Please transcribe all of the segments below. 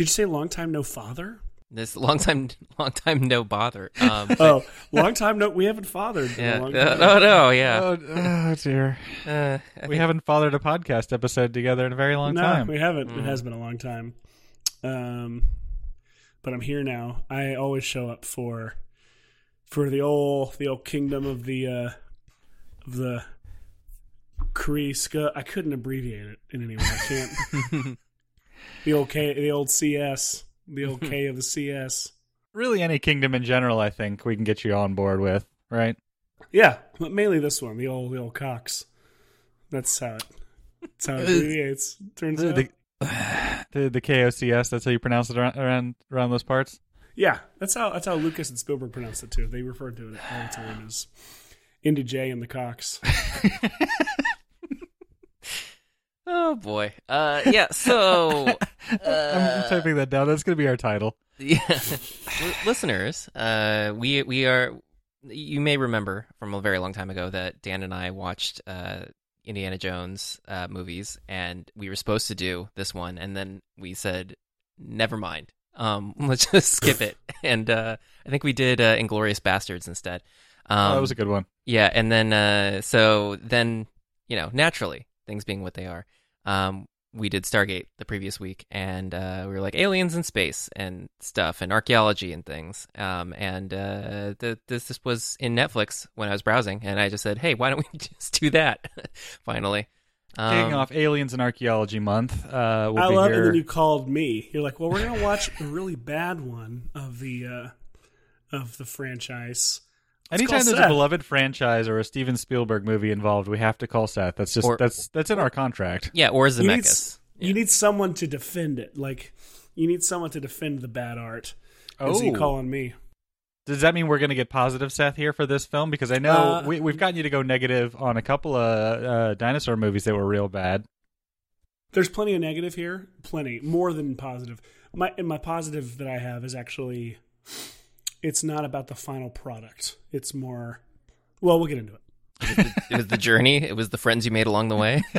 Did you say long time no father? This long time, long time no bother. Um, Oh, long time no. We haven't fathered. in a yeah. long Uh, time. oh no, yeah. Oh, oh dear. Uh, We think- haven't fathered a podcast episode together in a very long no, time. we haven't. Mm. It has been a long time. Um, but I'm here now. I always show up for for the old the old kingdom of the uh of the Kree Ska. I couldn't abbreviate it in any way. I can't. the old K, the old CS, the old K of the CS. Really, any kingdom in general, I think we can get you on board with, right? Yeah, but mainly this one, the old the old Cox. That's how it. That's how it abbreviates. Turns The, out. the, the, the KOCS, that's how you pronounce it around around, around those parts? Yeah, that's how that's how Lucas and Spielberg pronounced it too. They referred to it all the time as Indy J and the Cox. oh boy. Uh, yeah. So, I'm, I'm typing that down. That's going to be our title. yeah, Li- listeners, uh, we we are. You may remember from a very long time ago that Dan and I watched uh, Indiana Jones uh, movies, and we were supposed to do this one, and then we said, "Never mind, um, let's just skip it." And uh, I think we did uh, Inglourious Basterds instead. Um, oh, that was a good one. Yeah, and then uh, so then you know naturally things being what they are, um, we did Stargate the previous week, and uh, we were like aliens in space and stuff and archaeology and things. Um, and uh, the, this this was in Netflix when I was browsing, and I just said, hey, why don't we just do that? Finally, Kicking Um, off Aliens and Archaeology Month. Uh, we'll I love it. here. And then you called me. You're like, "Well, we're gonna watch a really bad one of the uh, of the franchise." Let's Anytime there's Seth. a beloved franchise or a Steven Spielberg movie involved, we have to call Seth. That's just Or- that's that's in our contract. yeah, or You need, Zemeckis. you need someone to defend it. Like you need someone to defend the bad art. And so you Oh. call on me. Does that mean we're going to get positive Seth here for this film? Because I know Uh, we, we've gotten you to go negative on a couple of uh, dinosaur movies that were real bad. There's plenty of negative here, plenty more than positive. My and my positive that I have is actually, it's not about the final product. It's more. Well, we'll get into it. it was the journey. It was the friends you made along the way.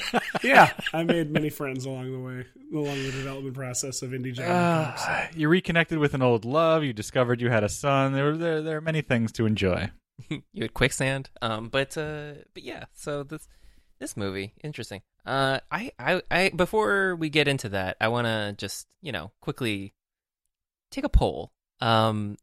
Yeah, I made many friends along the way, along the development process of Indie Jam. Comics. Uh, you reconnected with an old love. You discovered you had a son. There, were- there, there are many things to enjoy. you had quicksand. Um, but uh, but yeah. So this this movie interesting. Uh, I I, I before we get into that, I want to just you know quickly take a poll. Um,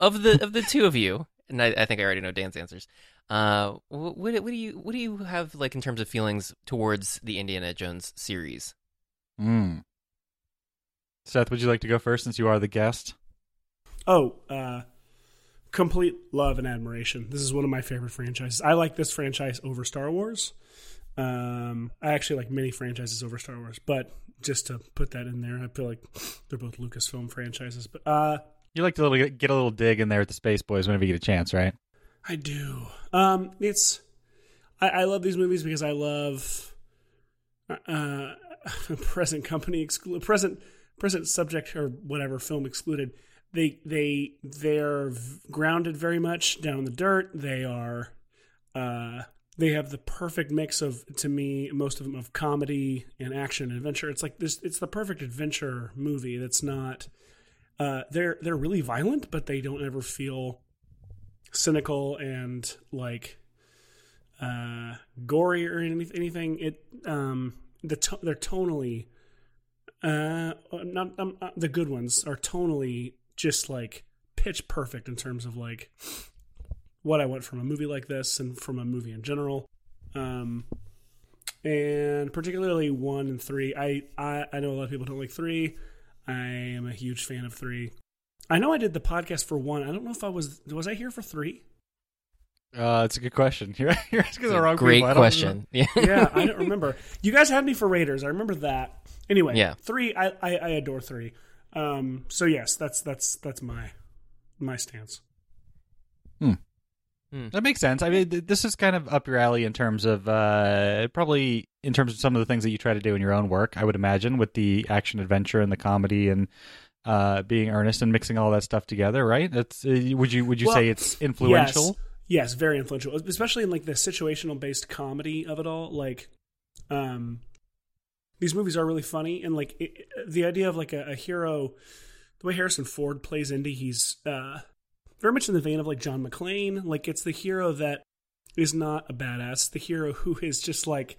of the of the two of you, and I, I think I already know Dan's answers. Uh, what what do you what do you have like in terms of feelings towards the Indiana Jones series? Mm. Seth, would you like to go first since you are the guest? Oh, uh, complete love and admiration. This is one of my favorite franchises. I like this franchise over Star Wars. Um, I actually like many franchises over Star Wars, but just to put that in there, I feel like they're both Lucasfilm franchises. But uh, You like to little, get a little dig in there with the Space Boys whenever you get a chance, right? I do. Um, it's I, I love these movies because I love uh, present company exclude present present subject or whatever film excluded. They they they're grounded very much down in the dirt. They are uh, they have the perfect mix of to me most of them of comedy and action and adventure. It's like this. It's the perfect adventure movie. That's not. Uh, they're they're really violent, but they don't ever feel cynical and like uh gory or any, anything. It um the to- they're tonally uh not um, the good ones are tonally just like pitch perfect in terms of like what I want from a movie like this and from a movie in general. Um and particularly 1 and 3 I I I know a lot of people don't like 3 I am a huge fan of 3 I know I did the podcast for 1 I don't know if I was was I here for 3 Uh, it's a good question. You're, you're asking the wrong great people. Question. Yeah. yeah, I don't remember. You guys had me for Raiders. I remember that. Anyway, Yeah. three. I, I, I adore three. Um, so yes, that's that's that's my my stance. That makes sense. I mean, th- this is kind of up your alley in terms of uh, probably in terms of some of the things that you try to do in your own work. I would imagine with the action adventure and the comedy and uh, being earnest and mixing all that stuff together. Right? That's uh, would you would you Well, say it's influential? Yes, yes, very influential, especially in like the situational based comedy of it all. Like, um, these movies are really funny, and like it, the idea of like a, a, hero, the way Harrison Ford plays Indy, he's uh, very much in the vein of like John McClane. Like it's the hero that is not a badass, the hero who is just like.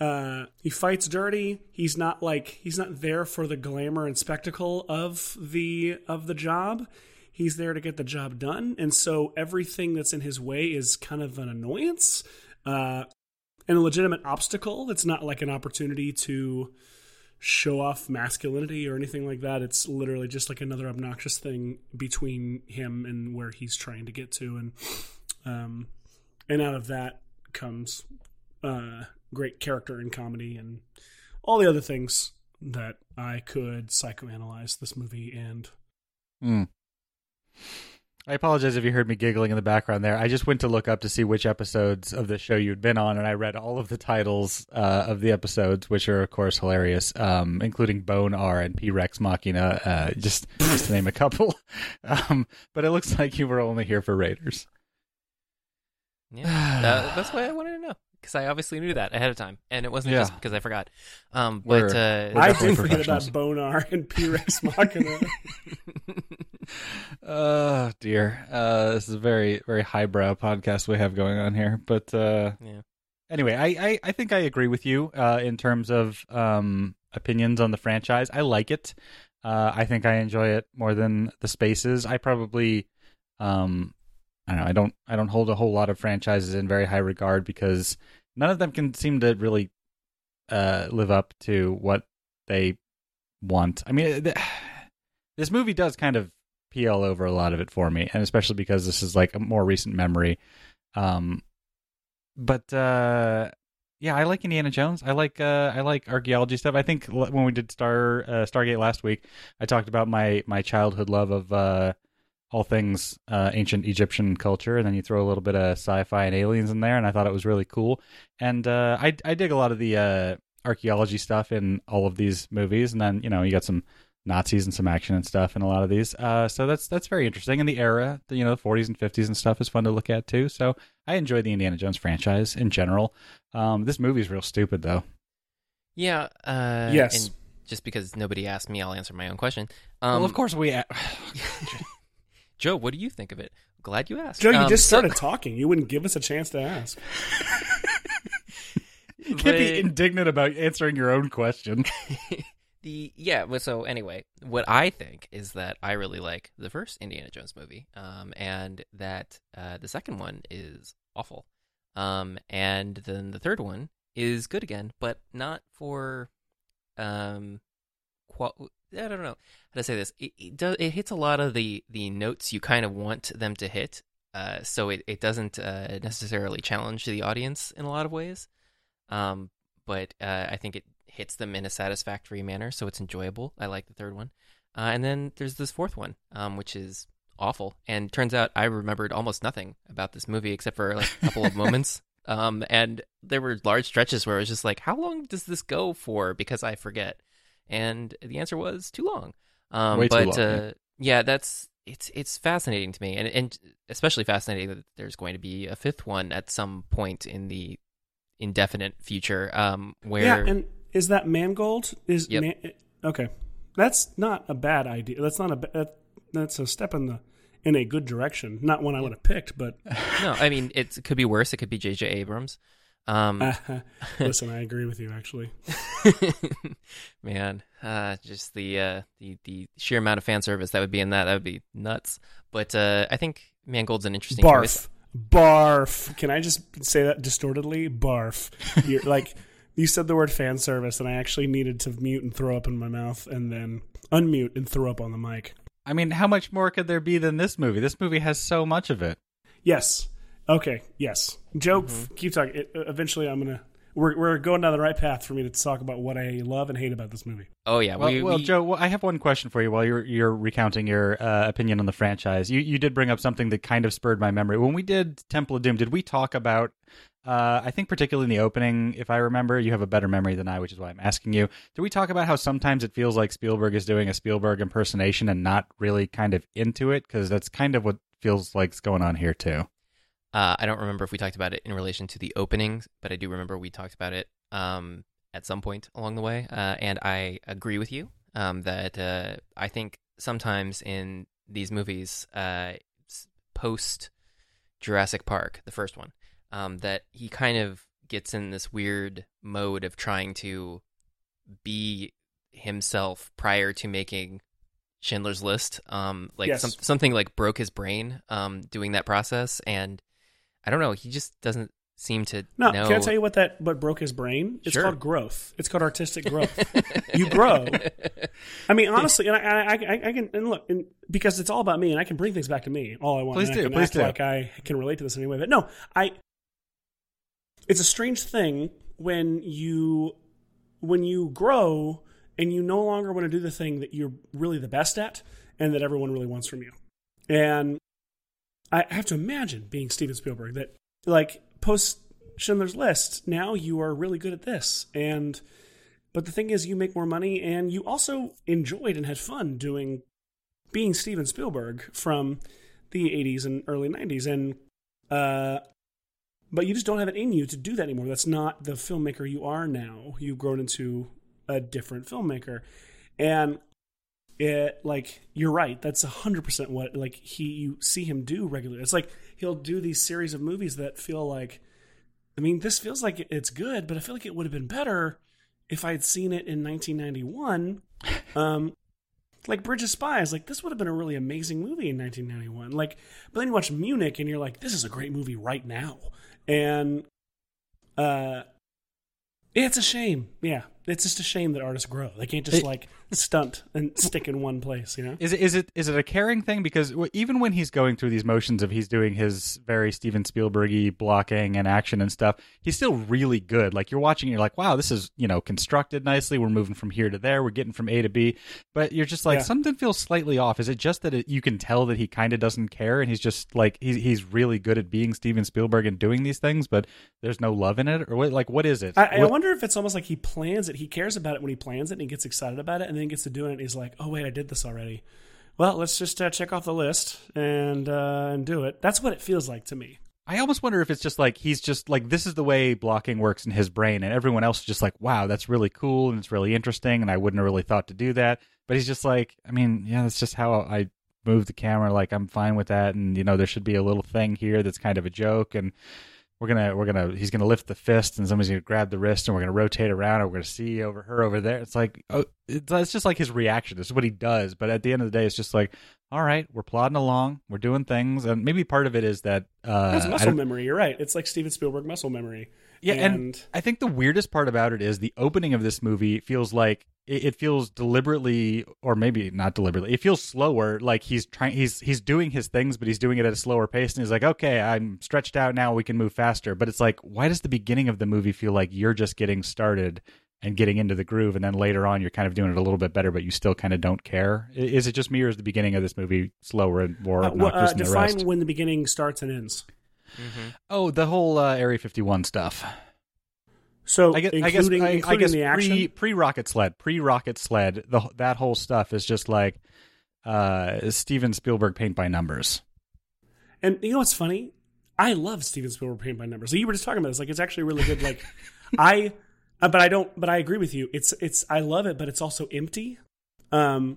Uh, he fights dirty. He's not like he's not there for the glamour and spectacle of the of the job. He's there to get the job done, and so everything that's in his way is kind of an annoyance. Uh, and a legitimate obstacle. It's not like an opportunity to show off masculinity or anything like that. It's literally just like another obnoxious thing between him and where he's trying to get to, and um, and out of that comes uh, great character and comedy and all the other things that I could psychoanalyze this movie and. Mm. I apologize if you heard me giggling in the background there. I just went to look up to see which episodes of the show you'd been on, and I read all of the titles uh, of the episodes, which are of course hilarious, um, including Bone R and P Rex Machina, uh, just, just to name a couple. Um, but it looks like you were only here for Raiders. Yeah, uh, that's why I wanted to know because I obviously knew that ahead of time, and it wasn't yeah. just because I forgot. Um, but uh, I did forget about Bonar and P Rex Machina. oh dear, uh, this is a very very highbrow podcast we have going on here. But uh, yeah. Anyway, I, I, I think I agree with you uh, in terms of um, opinions on the franchise. I like it. Uh, I think I enjoy it more than the spaces. I probably um, I don't know. I don't I don't hold a whole lot of franchises in very high regard because none of them can seem to really uh, live up to what they want. I mean, th- this movie does kind of peel over a lot of it for me, and especially because this is like a more recent memory. Um, but uh, yeah, I like Indiana Jones. I like uh, I like archaeology stuff. I think when we did Star uh, Stargate last week, I talked about my my childhood love of uh, all things uh, ancient Egyptian culture, and then you throw a little bit of sci-fi and aliens in there, and I thought it was really cool. And uh, I I dig a lot of the uh, archaeology stuff in all of these movies, and then you know you got some Nazis and some action and stuff in a lot of these. Uh, so that's that's very interesting. And the era, the, you know, the 40s and 50s and stuff is fun to look at too. So I enjoy the Indiana Jones franchise in general. Um, this movie's real stupid though. Yeah. Uh, yes. just because nobody asked me, I'll answer my own question. Um, well, of course we. A- Joe, what do you think of it? Glad you asked. Joe, you um, just started so- talking. You wouldn't give us a chance to ask. you can't be indignant about answering your own question. the yeah. So anyway, what I think is that I really like the first Indiana Jones movie, um, and that uh, the second one is awful, um, and then the third one is good again, but not for um, qual- I don't know how to say this. It, it does it hits a lot of the the notes you kind of want them to hit. Uh, so it it doesn't uh, necessarily challenge the audience in a lot of ways. Um, but uh, I think it hits them in a satisfactory manner, so it's enjoyable. I like the third one. Uh, and then there's this fourth one, um, which is awful. And turns out I remembered almost nothing about this movie except for like a couple of moments. Um, and there were large stretches where it was just like, how long does this go for? Because I forget and the answer was too long. Um, Way but too long, uh, yeah. yeah, that's it's it's fascinating to me, and and especially fascinating that there's going to be a fifth one at some point in the indefinite future. Um, where yeah, and is that Mangold? Is yep. Man- okay? That's not a bad idea. That's not a that's a step in the in a good direction. Not one I would have picked, but no, I mean it could be worse. It could be J.J. Abrams. Um, listen, I agree with you. Actually, man, uh, just the uh, the the sheer amount of fan service that would be in that that would be nuts. But uh, I think Mangold's an interesting barf. choice. Barf. Can I just say that distortedly? Barf. You're, like you said the word fan service, and I actually needed to mute and throw up in my mouth, and then unmute and throw up on the mic. I mean, how much more could there be than this movie? This movie has so much of it. Yes, Okay. Yes. Joe, mm-hmm. keep talking. It, uh, eventually, I'm gonna. We're we're going down the right path for me to talk about what I love and hate about this movie. Oh yeah. Well, we, well we... Joe, well, I have one question for you. While you're you're recounting your uh, opinion on the franchise, you you did bring up something that kind of spurred my memory. When we did Temple of Doom, did we talk about? Uh, I think particularly in the opening, if I remember, you have a better memory than I, which is why I'm asking you. Did we talk about how sometimes it feels like Spielberg is doing a Spielberg impersonation and not really kind of into it? Because that's kind of what feels like is going on here too. Uh, I don't remember if we talked about it in relation to the opening, but I do remember we talked about it. Um, at some point along the way, uh, and I agree with you um, that uh, I think sometimes in these movies, uh, post Jurassic Park, the first one, um, that he kind of gets in this weird mode of trying to be himself prior to making Schindler's List. Um, like Yes. some, something like broke his brain um, doing that process, and I don't know. He just doesn't seem to No, know. can I tell you what that what broke his brain? It's Sure. called growth. It's called artistic growth. you grow. I mean, honestly, and I, I, I, I can and look, and because it's all about me, and I can bring things back to me all I want. Please do, I can please act do. Like I can relate to this anyway, but no, I. It's a strange thing when you when you grow and you no longer want to do the thing that you're really the best at and that everyone really wants from you. And I have to imagine being Steven Spielberg that like post Schindler's List, now you are really good at this. And but the thing is you make more money and you also enjoyed and had fun doing being Steven Spielberg from the 80s and early 90s and uh but you just don't have it in you to do that anymore. That's not the filmmaker you are now. You've grown into a different filmmaker. And it like you're right. That's hundred percent what like he you see him do regularly. It's like he'll do these series of movies that feel like I mean, this feels like it's good, but I feel like it would have been better if i had seen it in 1991. Um, like Bridge of Spies, like this would have been a really amazing movie in 1991. Like, but then you watch Munich and you're like, this is a great movie right now. And uh, it's a shame. Yeah, it's just a shame that artists grow. They can't just It- like stunt and stick in one place. You know? Is it is it is it a caring thing? Because even when he's going through these motions of he's doing his very Steven Spielbergy blocking and action and stuff, he's still really good. Like you're watching, you're like, wow, this is you know constructed nicely. We're moving from here to there. We're getting from A to B. But you're just like Yeah. something feels slightly off. Is it just that it, you can tell that he kind of doesn't care and he's just like he's he's really good at being Steven Spielberg and doing these things, but there's no love in it, or what? Like what is it? I, I What- wonder if it's almost like he plans it. He cares about it when he plans it and he gets excited about it, and then gets to doing it. He's like, "Oh wait, I did this already. Well, let's just uh, check off the list and uh, and do it." That's what it feels like to me. I almost wonder if it's just like he's just like this is the way blocking works in his brain, and everyone else is just like, wow, that's really cool and it's really interesting, and I wouldn't have really thought to do that. But he's just like, I mean, yeah, that's just how I move the camera. Like I'm fine with that, and you know, there should be a little thing here that's kind of a joke, and we're gonna we're gonna he's gonna lift the fist, and somebody's gonna grab the wrist, and we're gonna rotate around, and we're gonna see over her over there. It's like, oh, it's, it's just like his reaction. This is what he does. But at the end of the day, it's just like. All right, we're plodding along, we're doing things, and maybe part of it is that uh, It's muscle memory. You're right. It's like Steven Spielberg muscle memory. Yeah, and, And- I think the weirdest part about it is the opening of this movie feels like it, feels deliberately, or maybe not deliberately. It feels slower. Like he's trying, he's he's doing his things, but he's doing it at a slower pace. And he's like, okay, I'm stretched out now. We can move faster. But it's like, why does the beginning of the movie feel like you're just getting started and getting into the groove, and then later on you're kind of doing it a little bit better, but you still kind of don't care? Is it just me, or is the beginning of this movie slower and more Uh, obnoxious uh, the define rest? when the beginning starts and ends. Oh, the whole uh, Area 51 stuff. So, I guess, I guess, including, I, I including guess the action. pre pre rocket sled, pre rocket sled, the that whole stuff is just like uh, Steven Spielberg paint by numbers. And you know what's funny? I love Steven Spielberg paint by numbers. So you were just talking about this. Like it's actually really good. Like I, uh, but I don't. But I agree with you. It's it's. I love it, but it's also empty. Um,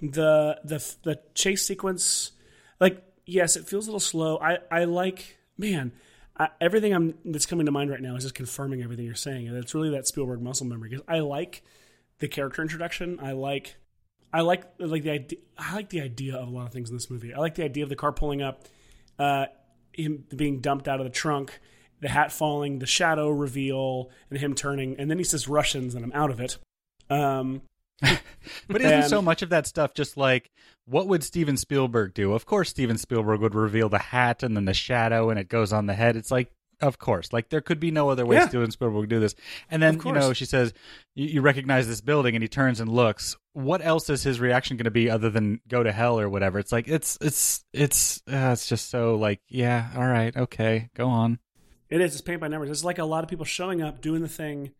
the the the chase sequence, like yes, it feels a little slow. I I like man. I, everything I'm that's coming to mind right now is just confirming everything you're saying, and it's really that Spielberg muscle memory. Because I like the character introduction. I like I like like the idea. I like the idea of a lot of things in this movie. I like the idea of the car pulling up, uh, him being dumped out of the trunk, the hat falling, the shadow reveal, and him turning, and then he says Russians, and I'm out of it. Um, But isn't And- so much of that stuff just like what would Steven Spielberg do? Of course, Steven Spielberg would reveal the hat and then the shadow, and it goes on the head. It's like. Of course, like there could be no other way Yeah. Steven Spielberg would do this. And then you know she says, you, "You recognize this building," and he turns and looks. What else is his reaction going to be other than go to hell or whatever? It's like it's it's it's uh, it's just so like yeah, all right, okay, go on. It is. It's paint by numbers. It's like a lot of people showing up, doing the thing.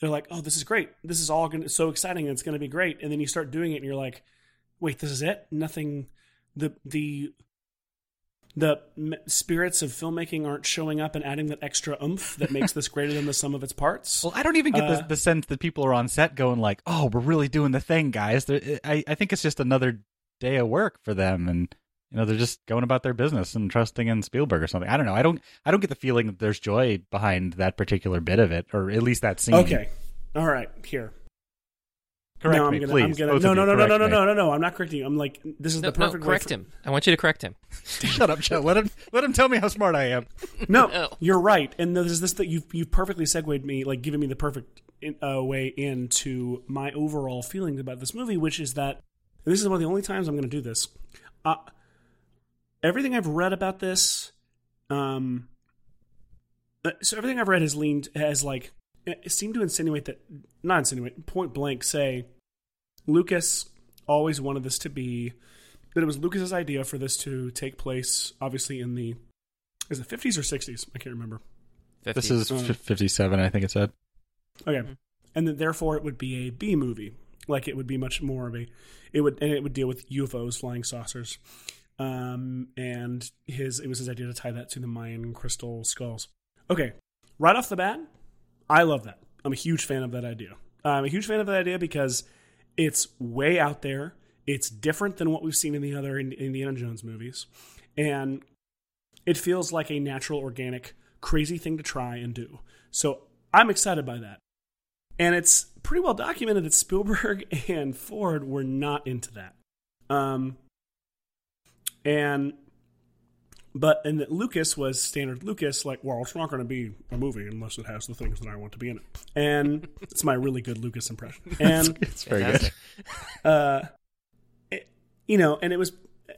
They're like, "Oh, this is great. This is all gonna, so exciting. and It's going to be great." And then you start doing it, and you're like, "Wait, this is it? Nothing. The the the spirits of filmmaking aren't showing up and adding that extra oomph that makes this greater than the sum of its parts. Well, I don't even get Uh, the, the sense that people are on set going like, "Oh, we're really doing the thing, guys." They're- I I think it's just another day of work for them, and you know they're just going about their business and trusting in Spielberg or something. I don't know. I don't I don't get the feeling that there's joy behind that particular bit of it, or at least that scene. Okay. All right. Here. correct no, I'm me, gonna, please. I'm gonna, Both no, no, no, no, no, no, no, no, no. I'm not correcting you. I'm like, this is No, the no, perfect way correct for- him. I want you to correct him. Shut up, Joe. Let him let him tell me how smart I am. No, No. you're right. And there's this that you've you've perfectly segued me, like giving me the perfect in, uh, way into my overall feelings about this movie, which is that and this is one of the only times I'm going to do this. Uh, everything I've read about this, um, uh, so everything I've read has leaned has like seemed to insinuate that not insinuate point blank say Lucas always wanted this to be that it was Lucas's idea for this to take place obviously in the is it 50s or 60s I can't remember. This is Mm. 57, I think it said. okay. And that therefore it would be a B movie. Like it would be much more of a it would and it would deal with UFOs flying saucers um and his it was his idea to tie that to the Mayan crystal skulls okay right off the bat I love that I'm a huge fan of that idea I'm a huge fan of that idea because it's way out there. It's different than what we've seen in the other In- Indiana Jones movies. And it feels like a natural, organic, crazy thing to try and do. So I'm excited by that. And it's pretty well documented that Spielberg and Ford were not into that. Um, and but and that Lucas was standard Lucas, like, well, it's not going to be a movie unless it has the things that I want to be in it. And it's my really good Lucas impression. And It's very good. uh, it, you know, and it was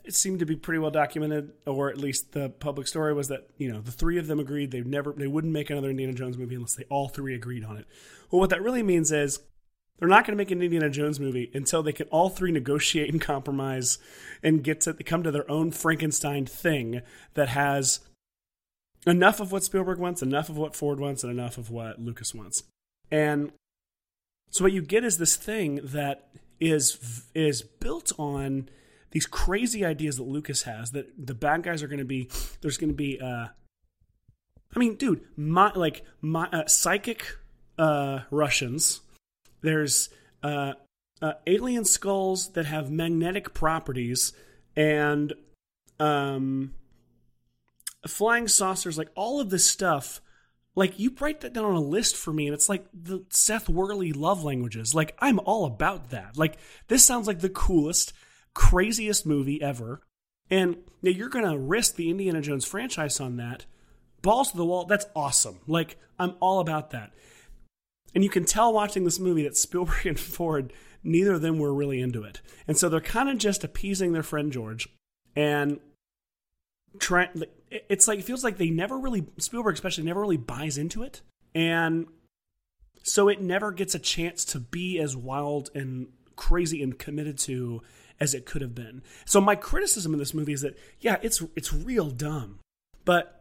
it seemed to be pretty well documented, or at least the public story was that you know the three of them agreed they never they wouldn't make another Indiana Jones movie unless they all three agreed on it. Well, what that really means is they're not going to make an Indiana Jones movie until they can all three negotiate and compromise and get to come to their own Frankenstein thing that has enough of what Spielberg wants, enough of what Ford wants, and enough of what Lucas wants. And so what you get is this thing that is is built on these crazy ideas that Lucas has that the bad guys are going to be there's going to be uh I mean dude my like my uh, psychic uh Russians there's uh, uh alien skulls that have magnetic properties and um flying saucers like all of this stuff like you write that down on a list for me and it's like the Seth Worley love languages. Like I'm all about that. Like this sounds like the coolest, craziest movie ever. And now you're to risk the Indiana Jones franchise on that. Balls to the wall. That's awesome. Like I'm all about that. And you can tell watching this movie that Spielberg and Ford neither of them were really into it. And so they're kind of just appeasing their friend George and trying it's like it feels like they never really Spielberg especially never really buys into it and so it never gets a chance to be as wild and crazy and committed to as it could have been. So my criticism of this movie is that yeah, it's it's real dumb, but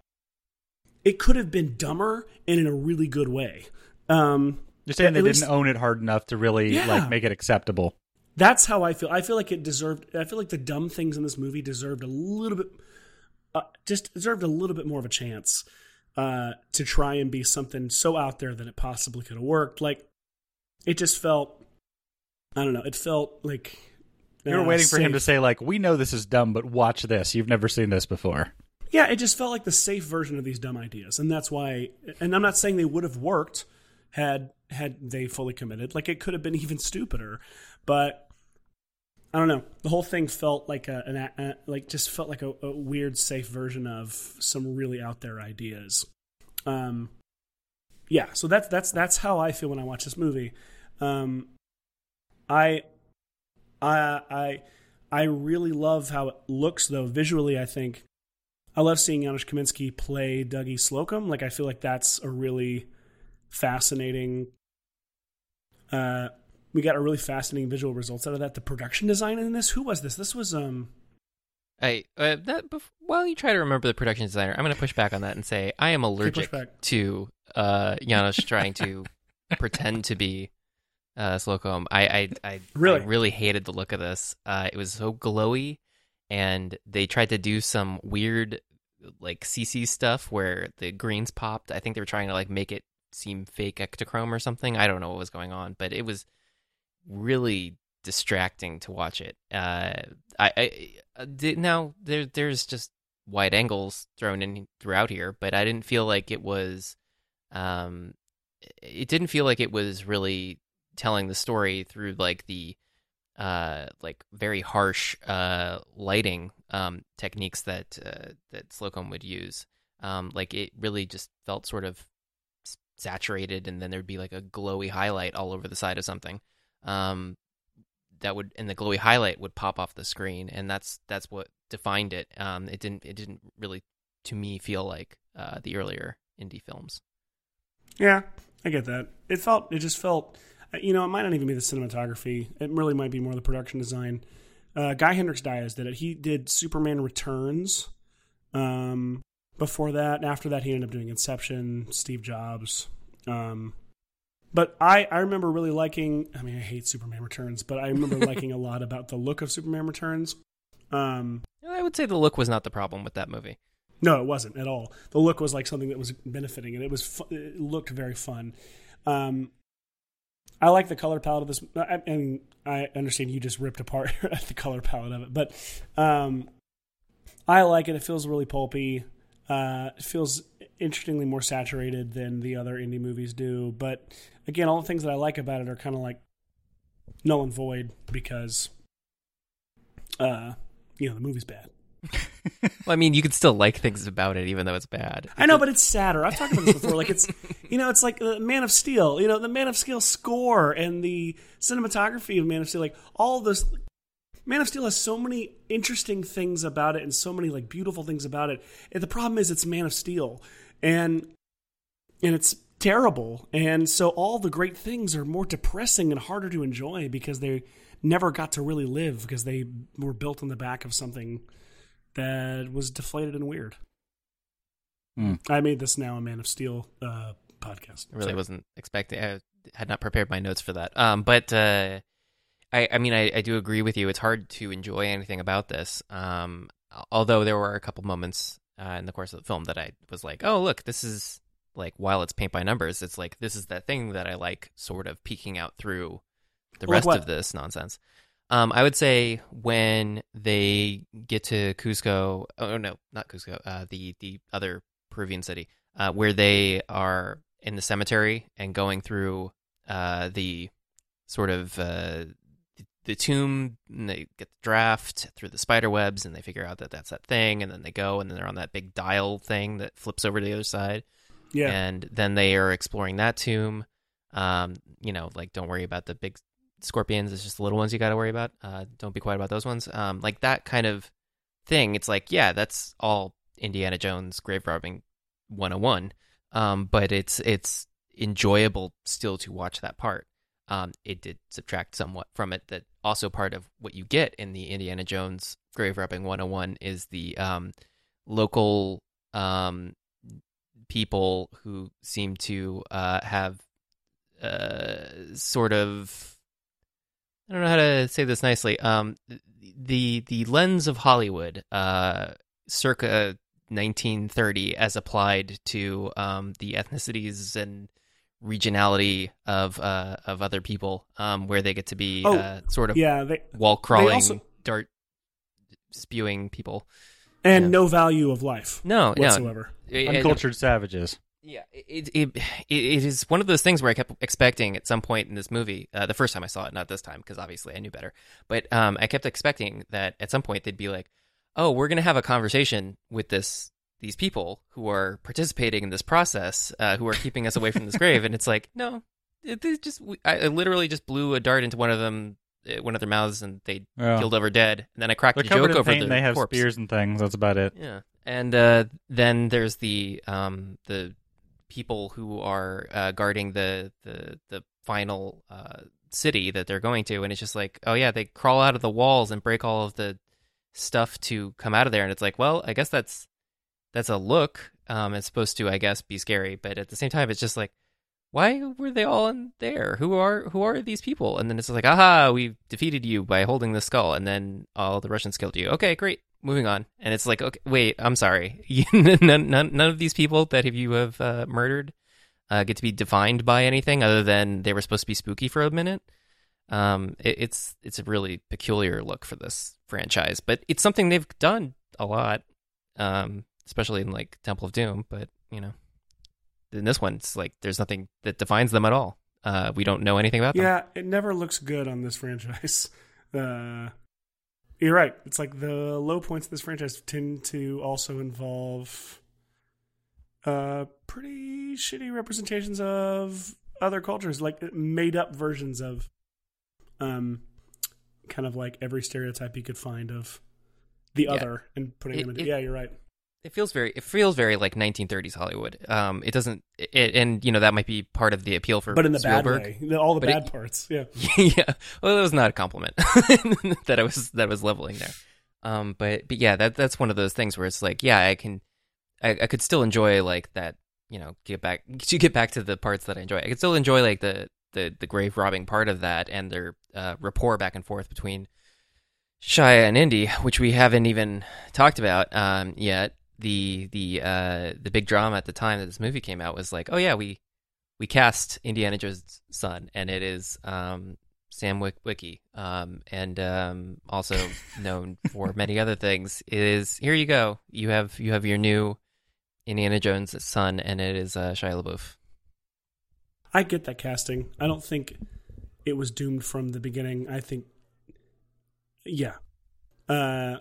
it could have been dumber and in a really good way. Um, You're saying they least- didn't own it hard enough to really Yeah. like make it acceptable. That's how I feel. I feel like it deserved. I feel like the dumb things in this movie deserved a little bit, uh, just deserved a little bit more of a chance uh, to try and be something so out there that it possibly could have worked. Like it just felt. I don't know. It felt like You were uh, waiting for him to say like, "We know this is dumb, but watch this. You've never seen this before." Yeah, it just felt like the safe version of these dumb ideas, and that's why. And I'm not saying they would have worked had had they fully committed. Like it could have been even stupider, but I don't know. The whole thing felt like a, an a, like just felt like a, a weird, safe version of some really out there ideas. Um, yeah. So that's that's that's how I feel when I watch this movie. Um, I, I, I, I really love how it looks though visually. I think I love seeing Janusz Kaminski play Dougie Slocombe. Like I feel like that's a really fascinating. Uh, we got a really fascinating visual results out of that. The production design in this, who was this? This was um. I uh, that bef- while you try to remember the production designer, I'm going to push back on that and say I am allergic to uh Janusz trying to pretend to be uh Slocombe. I I I Really? I really hated the look of this. Uh it was so glowy and they tried to do some weird like CC stuff where the greens popped. I think they were trying to like make it seem fake Ektachrome or something. I don't know what was going on, but it was really distracting to watch it. Uh, I, I uh, now there there's just wide angles thrown in throughout here, but I didn't feel like it was. Um, it didn't feel like it was really telling the story through like the uh like very harsh uh lighting um techniques that uh, that Slocombe would use um like it really just felt sort of saturated and then there'd be like a glowy highlight all over the side of something um that would and the glowy highlight would pop off the screen and that's that's what defined it um it didn't it didn't really to me feel like uh the earlier Indy films Yeah, I get that. It felt, it just felt, uh, you know, it might not even be the cinematography. It really might be more the production design. Uh, Guy Hendrix Dyas did it. He did Superman Returns. Um, before that, and after that, he ended up doing Inception, Steve Jobs. Um, but I, I remember really liking. I mean, I hate Superman Returns, but I remember liking a lot about the look of Superman Returns. Um, I would say the look was not the problem with that movie. no, it wasn't at all. The look was like something that was benefiting, and it was fu- it looked very fun. Um, I like the color palette of this. I, I mean, I understand you just ripped apart the color palette of it, but um, I like it. It feels really pulpy. Uh, it feels interestingly more saturated than the other Indy movies do. But again, all the things that I like about it are kind of like null and void because, uh, you know, the movie's bad. Well, I mean, you could still like things about it, even though it's bad. I know, but it's sadder. I've talked about this before. Like it's, you know, it's like the Man of Steel. You know, the Man of Steel score and the cinematography of Man of Steel. Like all this, Man of Steel has so many interesting things about it and so many like beautiful things about it. And the problem is, it's Man of Steel, and and it's terrible. And so all the great things are more depressing and harder to enjoy because they never got to really live because they were built on the back of something that was deflated and weird. Hmm. I made this now a Man of Steel uh, podcast. I really Sorry. wasn't expecting. I had not prepared my notes for that. Um, but uh, I, I mean, I, I do agree with you. It's hard to enjoy anything about this. Um, although there were a couple moments uh, in the course of the film that I was like, oh, look, this is like while it's paint by numbers, it's like this is that thing that I like, sort of peeking out through the Like rest what? of this nonsense. Um, I would say when they get to Cusco, oh no, not Cusco, uh, the the other Peruvian city, uh, where they are in the cemetery and going through uh, the sort of uh, the, tomb, and they get the draft through the spider webs, and they figure out that that's that thing, and then they go, and then they're on that big dial thing that flips over to the other side, Yeah. and then they are exploring that tomb. Um, you know, like don't worry about the big scorpions. It's just the little ones you got to worry about. Uh, don't be quiet about those ones. Um, like that kind of thing. It's like, yeah, that's all Indiana Jones grave robbing 101. Um, but it's it's enjoyable still to watch that part. Um, it did subtract somewhat from it. That also part of what you get in the Indiana Jones grave robbing 101 is the um, local um, people who seem to uh, have uh, sort of I don't know how to say this nicely. Um, the the lens of Hollywood, uh, circa 1930, as applied to um, the ethnicities and regionality of uh, of other people, um, where they get to be Oh, uh, sort of yeah. They, wall crawling, also- dart spewing people. and Yeah. no value of life No, no, whatsoever. It- it- Uncultured savages. Yeah, it, it it it is one of those things where I kept expecting at some point in this movie, uh, the first time I saw it, not this time because obviously I knew better, but um, I kept expecting that at some point they'd be like, "Oh, we're gonna have a conversation with this these people who are participating in this process, uh, who are keeping us away from this grave," and it's like, no, it, it just I, I literally just blew a dart into one of them, uh, one of their mouths, and they Yeah. killed over dead, and then I cracked They're a joke over paint. the and They have corpse. spears and things. That's about it. Yeah, and uh, then there's the um, the people who are uh, guarding the the the final uh, city that they're going to, and it's just like, oh yeah, they crawl out of the walls and break all of the stuff to come out of there, and it's like, well, I guess that's that's a look. Um, it's supposed to, I guess, be scary, but at the same time, it's just like, why were they all in there? Who are who are these people? And then it's like, aha, we defeated you by holding the skull, and then all the Russians killed you. Okay, great. moving on, and it's like, okay, wait, I'm sorry, none, none, none of these people that you have uh, murdered uh, get to be defined by anything other than they were supposed to be spooky for a minute. Um, it, it's it's a really peculiar look for this franchise, but it's something they've done a lot, um, especially in like Temple of Doom. But you know, in this one, it's like there's nothing that defines them at all. Uh, we don't know anything about them. Yeah, it never looks good on this franchise. Uh, you're right. It's like the low points of this franchise tend to also involve uh, pretty shitty representations of other cultures, like made up versions of um, kind of like every stereotype you could find of the Yeah. other and putting It- them into. it- yeah, you're right. It feels very it feels very like 1930s Hollywood. Um, it doesn't, it, and you know that might be part of the appeal for But in the Spielberg. bad way, all the But bad it- parts. Yeah. yeah. Well, that was not a compliment that I was that I was leveling there. Um, but but yeah, that that's one of those things where it's like, yeah, I can, I, I could still enjoy like that. You know, get back to get back to the parts that I enjoy. I could still enjoy like the the the grave robbing part of that and their uh, rapport back and forth between Shia and Indy, which we haven't even talked about um, yet. The the uh, the big drama at the time that this movie came out was like, oh yeah, we we cast Indiana Jones' son, and it is um, Sam Wick- Wiki, um, and um, also known for many other things. Is here you go. You have you have your new Indiana Jones' son, and it is uh, Shia LaBeouf. I get that casting. I don't think it was doomed from the beginning. I think, yeah. Uh,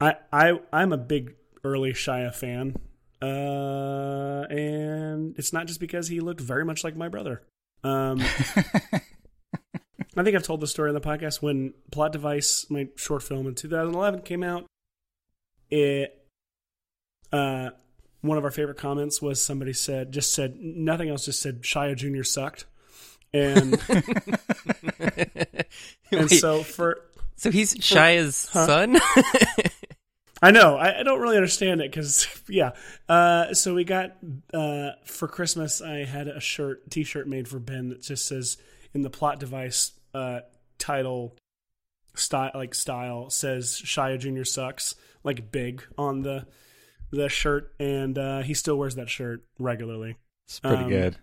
I I I'm a big early Shia fan, uh, and it's not just because he looked very much like my brother. Um, I think I've told the story on the podcast when Plot Device, my short film in 2011, came out. It, uh, one of our favorite comments was somebody said, just said nothing else, just said Shia Jr. sucked, and and Wait, so for so he's Shia's Huh? son. I know. I, I don't really understand it because, yeah. Uh, so we got uh, for Christmas. I had a shirt, T-shirt made for Ben that just says in the plot device uh, title style, like style says Shia Junior sucks, like big on the the shirt, and uh, he still wears that shirt regularly. it's pretty Um, good.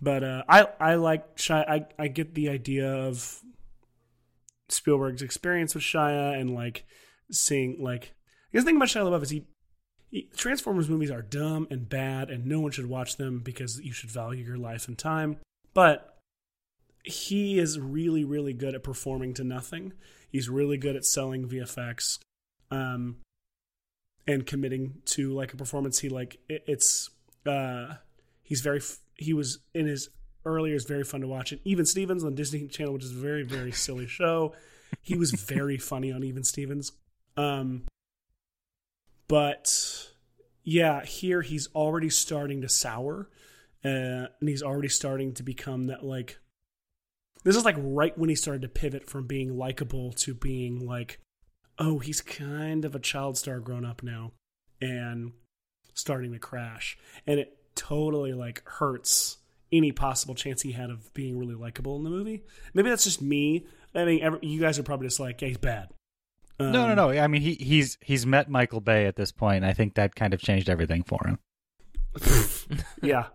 But uh, I I like Shia. I I get the idea of Spielberg's experience with Shia and like seeing like I guess the thing about Shia LaBeouf is he, he Transformers movies are dumb and bad and no one should watch them because you should value your life and time. But he is really really good at performing to nothing. He's really good at selling VFX. Um, and committing to like a performance he like it, it's uh he's very he was in his earlier is very fun to watch and even stevens on disney channel which is a very very silly show he was very funny on even stevens um but yeah here he's already starting to sour uh, and he's already starting to become that like this is like right when he started to pivot from being likable to being like oh he's kind of a child star grown up now and starting to crash. And it totally like hurts any possible chance he had of being really likable in the movie. Maybe that's just me. I mean every, you guys are probably just like yeah, he's bad um, no, no, no. I mean, he he's he's met Michael Bay at this point. and I think that kind of changed everything for him. yeah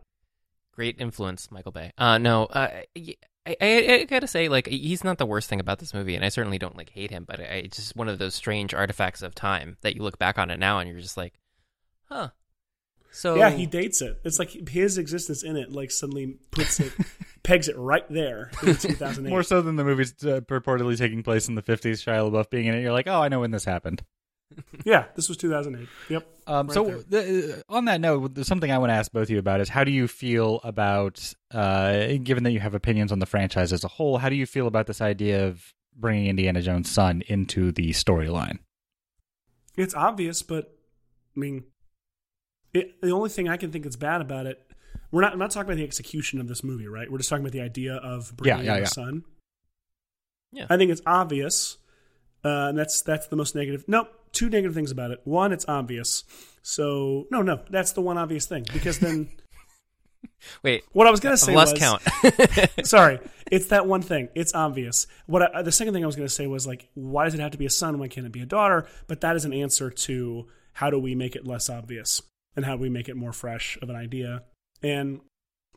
Great influence, Michael Bay. Uh, no, uh, I, I, I gotta say, like, he's not the worst thing about this movie, and I certainly don't like hate him. But I, it's just one of those strange artifacts of time that you look back on it now, and you're just like, huh. So yeah he dates it it's like his existence in it like suddenly puts it pegs it right there in 2008 More so than the movies uh, purportedly taking place in the 50s, Shia LaBeouf being in it. You're like, oh, I know when this happened. yeah this was 2008 yep Um, Right so, the, on that note, something I want to ask both of you about is how do you feel about, uh, given that you have opinions on the franchise as a whole, how do you feel about this idea of bringing Indiana Jones' son into the storyline? It's obvious, but I mean, it, the only thing I can think that's bad about it, we're not. I'm not talking about the execution of this movie, right? We're just talking about the idea of bringing Yeah, yeah, yeah. the son. Yeah. I think it's obvious, uh, and that's that's the most negative. No, two negative things about it. One, it's obvious. So no, no, that's the one obvious thing because then wait, what I was gonna say lost was count. sorry. it's that one thing. It's obvious. What I, the second thing I was going to say was like, why does it have to be a son? Why can't it be a daughter? But that is an answer to how do we make it less obvious and how do we make it more fresh of an idea? And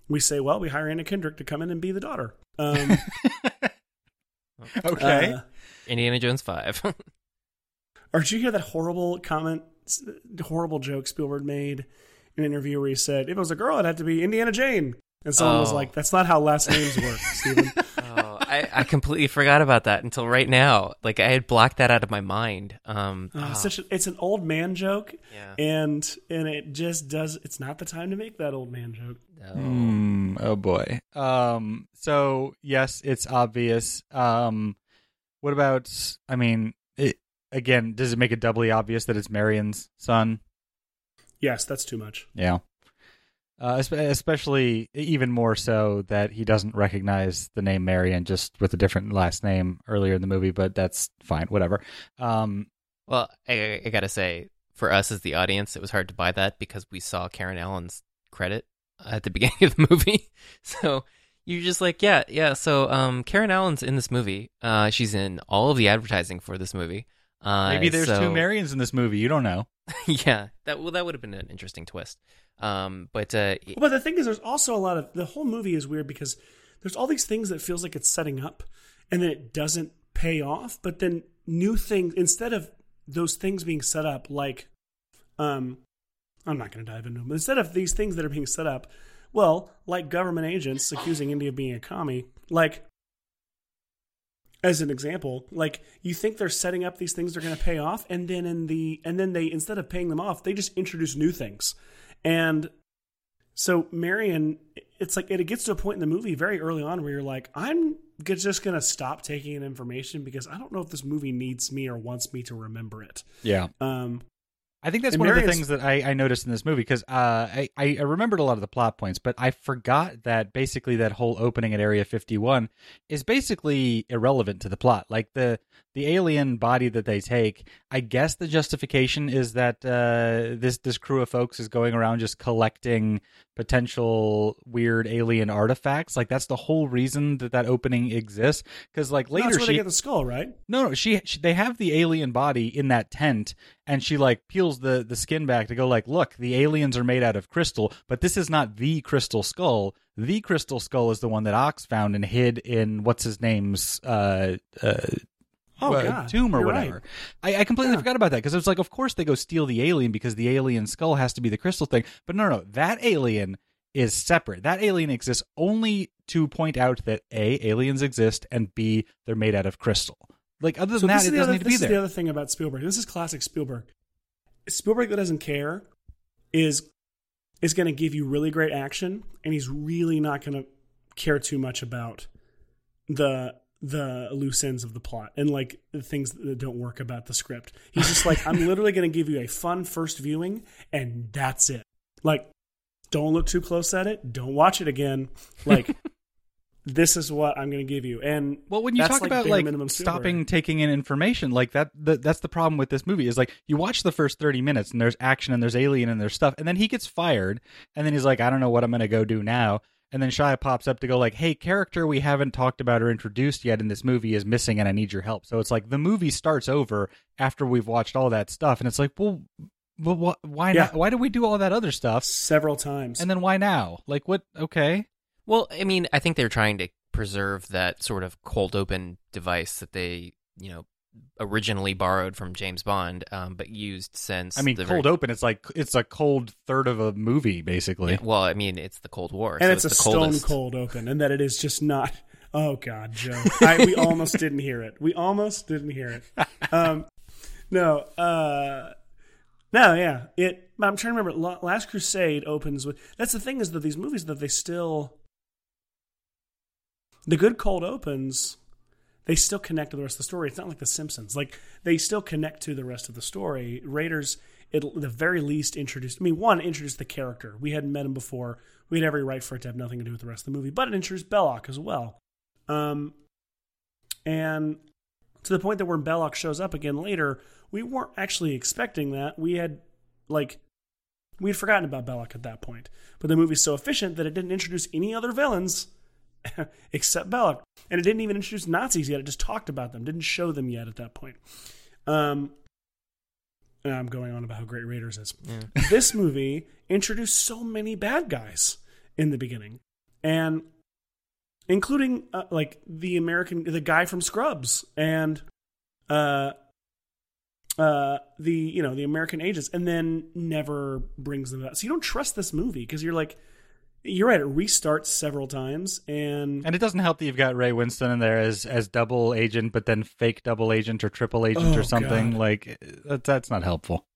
we say, well, we hire Anna Kendrick to come in and be the daughter. Um, okay. uh, Indiana Jones five. or did you hear that horrible comment, horrible joke Spielberg made in an interview where he said, if it was a girl, it had to be Indiana Jane. And someone was Oh. like, that's not how last names work, Stephen. oh, I, I completely forgot about that until right now. Like I had blocked that out of my mind. Um, Uh, ah, such a, it's an old man joke, yeah. and and it just does. It's not the time to make that old man joke. No. Hmm, oh boy. Um. So yes, it's obvious. Um. What about? I mean, it, again, does it make it doubly obvious that it's Marion's son? Yes, that's too much. Yeah. Uh, especially even more so that he doesn't recognize the name Marion just with a different last name earlier in the movie, but that's fine, whatever. Um, Well, I, I gotta say, for us as the audience, it was hard to buy that because we saw Karen Allen's credit at the beginning of the movie. So you're just like, yeah, yeah. So um, Karen Allen's in this movie. Uh, she's in all of the advertising for this movie. Uh, maybe there's so- two Marions in this movie. You don't know. yeah, that well, that would have been an interesting twist. Um, but uh, but the thing is, there's also a lot of the whole movie is weird because there's all these things that feels like it's setting up, and then it doesn't pay off. But then new things instead of those things being set up, like, um, I'm not going to dive into them. Instead of these things that are being set up, well, like government agents accusing India of being a commie, like. As an example, like you think they're setting up these things they're going to pay off, and then in the and then they instead of paying them off, they just introduce new things, and so Marion, it's like it gets to a point in the movie very early on where you're like, I'm just gonna stop taking in information because I don't know if this movie needs me or wants me to remember it. Yeah. Um, I think that's And one of the things that I, I noticed in this movie because uh, I, I I remembered a lot of the plot points, but I forgot that basically that whole opening at Area 51 is basically irrelevant to the plot. Like the the alien body that they take, I guess the justification is that uh, this this crew of folks is going around just collecting potential weird alien artifacts. Like that's the whole reason that that opening exists. Because like later that's where she they get the skull, right? no, no, she, she they have the alien body in that tent, and she like peels the the skin back to go like, look, the aliens are made out of crystal, but this is not the crystal skull. The crystal skull is the one that Ox found and hid in what's his name's uh, uh, Oh uh, god, tomb or you're whatever. right. I, I completely Yeah. forgot about that because it was like, of course they go steal the alien because the alien skull has to be the crystal thing. But no, no, that alien is separate. That alien exists only to point out that a aliens exist and b they're made out of crystal. Like other than this that, it doesn't other, need to this be is the other thing about Spielberg. This is classic Spielberg. Spielberg that doesn't care is is going to give you really great action, and he's really not going to care too much about the the loose ends of the plot and like the things that don't work about the script. He's just like, I'm literally going to give you a fun first viewing, and that's it. Like, don't look too close at it. Don't watch it again. Like, this is what I'm going to give you. And Well, when you talk like about like stopping taking in information, like that, that, that's the problem with this movie. Is like you watch the first thirty minutes and there's action and there's alien and there's stuff, and then he gets fired, and then he's like, I don't know what I'm gonna go do now. And then Shia pops up to go like, Hey, character we haven't talked about or introduced yet in this movie is missing, and I need your help. So it's like the movie starts over after we've watched all that stuff, and it's like, well, well, why Yeah. not? Why do we do all that other stuff? several times. And then why now? Like what? Okay. Well, I mean, I think they're trying to preserve that sort of cold open device that they, you know, originally borrowed from James Bond, um, but used since. I mean, the cold very, open. It's like it's a cold third of a movie, basically. Yeah, well, I mean, it's the Cold War, and so it's, a the stone coldest. cold open, and that it is just not. Oh God, Joe, I, we almost didn't hear it. We almost didn't hear it. Um, no, uh, no, yeah. It. I'm trying to remember. Last Crusade opens with. That's the thing is that these movies that they still. The good cold opens. They still connect to the rest of the story. It's not like The Simpsons. Like they still connect to the rest of the story. Raiders, at the very least, introduced. I mean, one introduced the character. We hadn't met him before. We had every right for it to have nothing to do with the rest of the movie, but it introduced Belloq as well. Um, and to the point that when Belloq shows up again later, we weren't actually expecting that. We had like we had forgotten about Belloq at that point. But the movie's so efficient that it didn't introduce any other villains except Belloq. And it didn't even introduce Nazis yet. It just talked about them, didn't show them yet at that point. Um, and I'm going on about how great Raiders is. Yeah. this movie introduced so many bad guys in the beginning, and including uh, like the American, the guy from Scrubs, and uh, uh, the you know the American agents, and then never brings them out. So you don't trust this movie because you're like, you're right. It restarts several times, and And it doesn't help that you've got Ray Winstone in there as as double agent, but then fake double agent or triple agent Oh, or something. God. Like that, that's not helpful.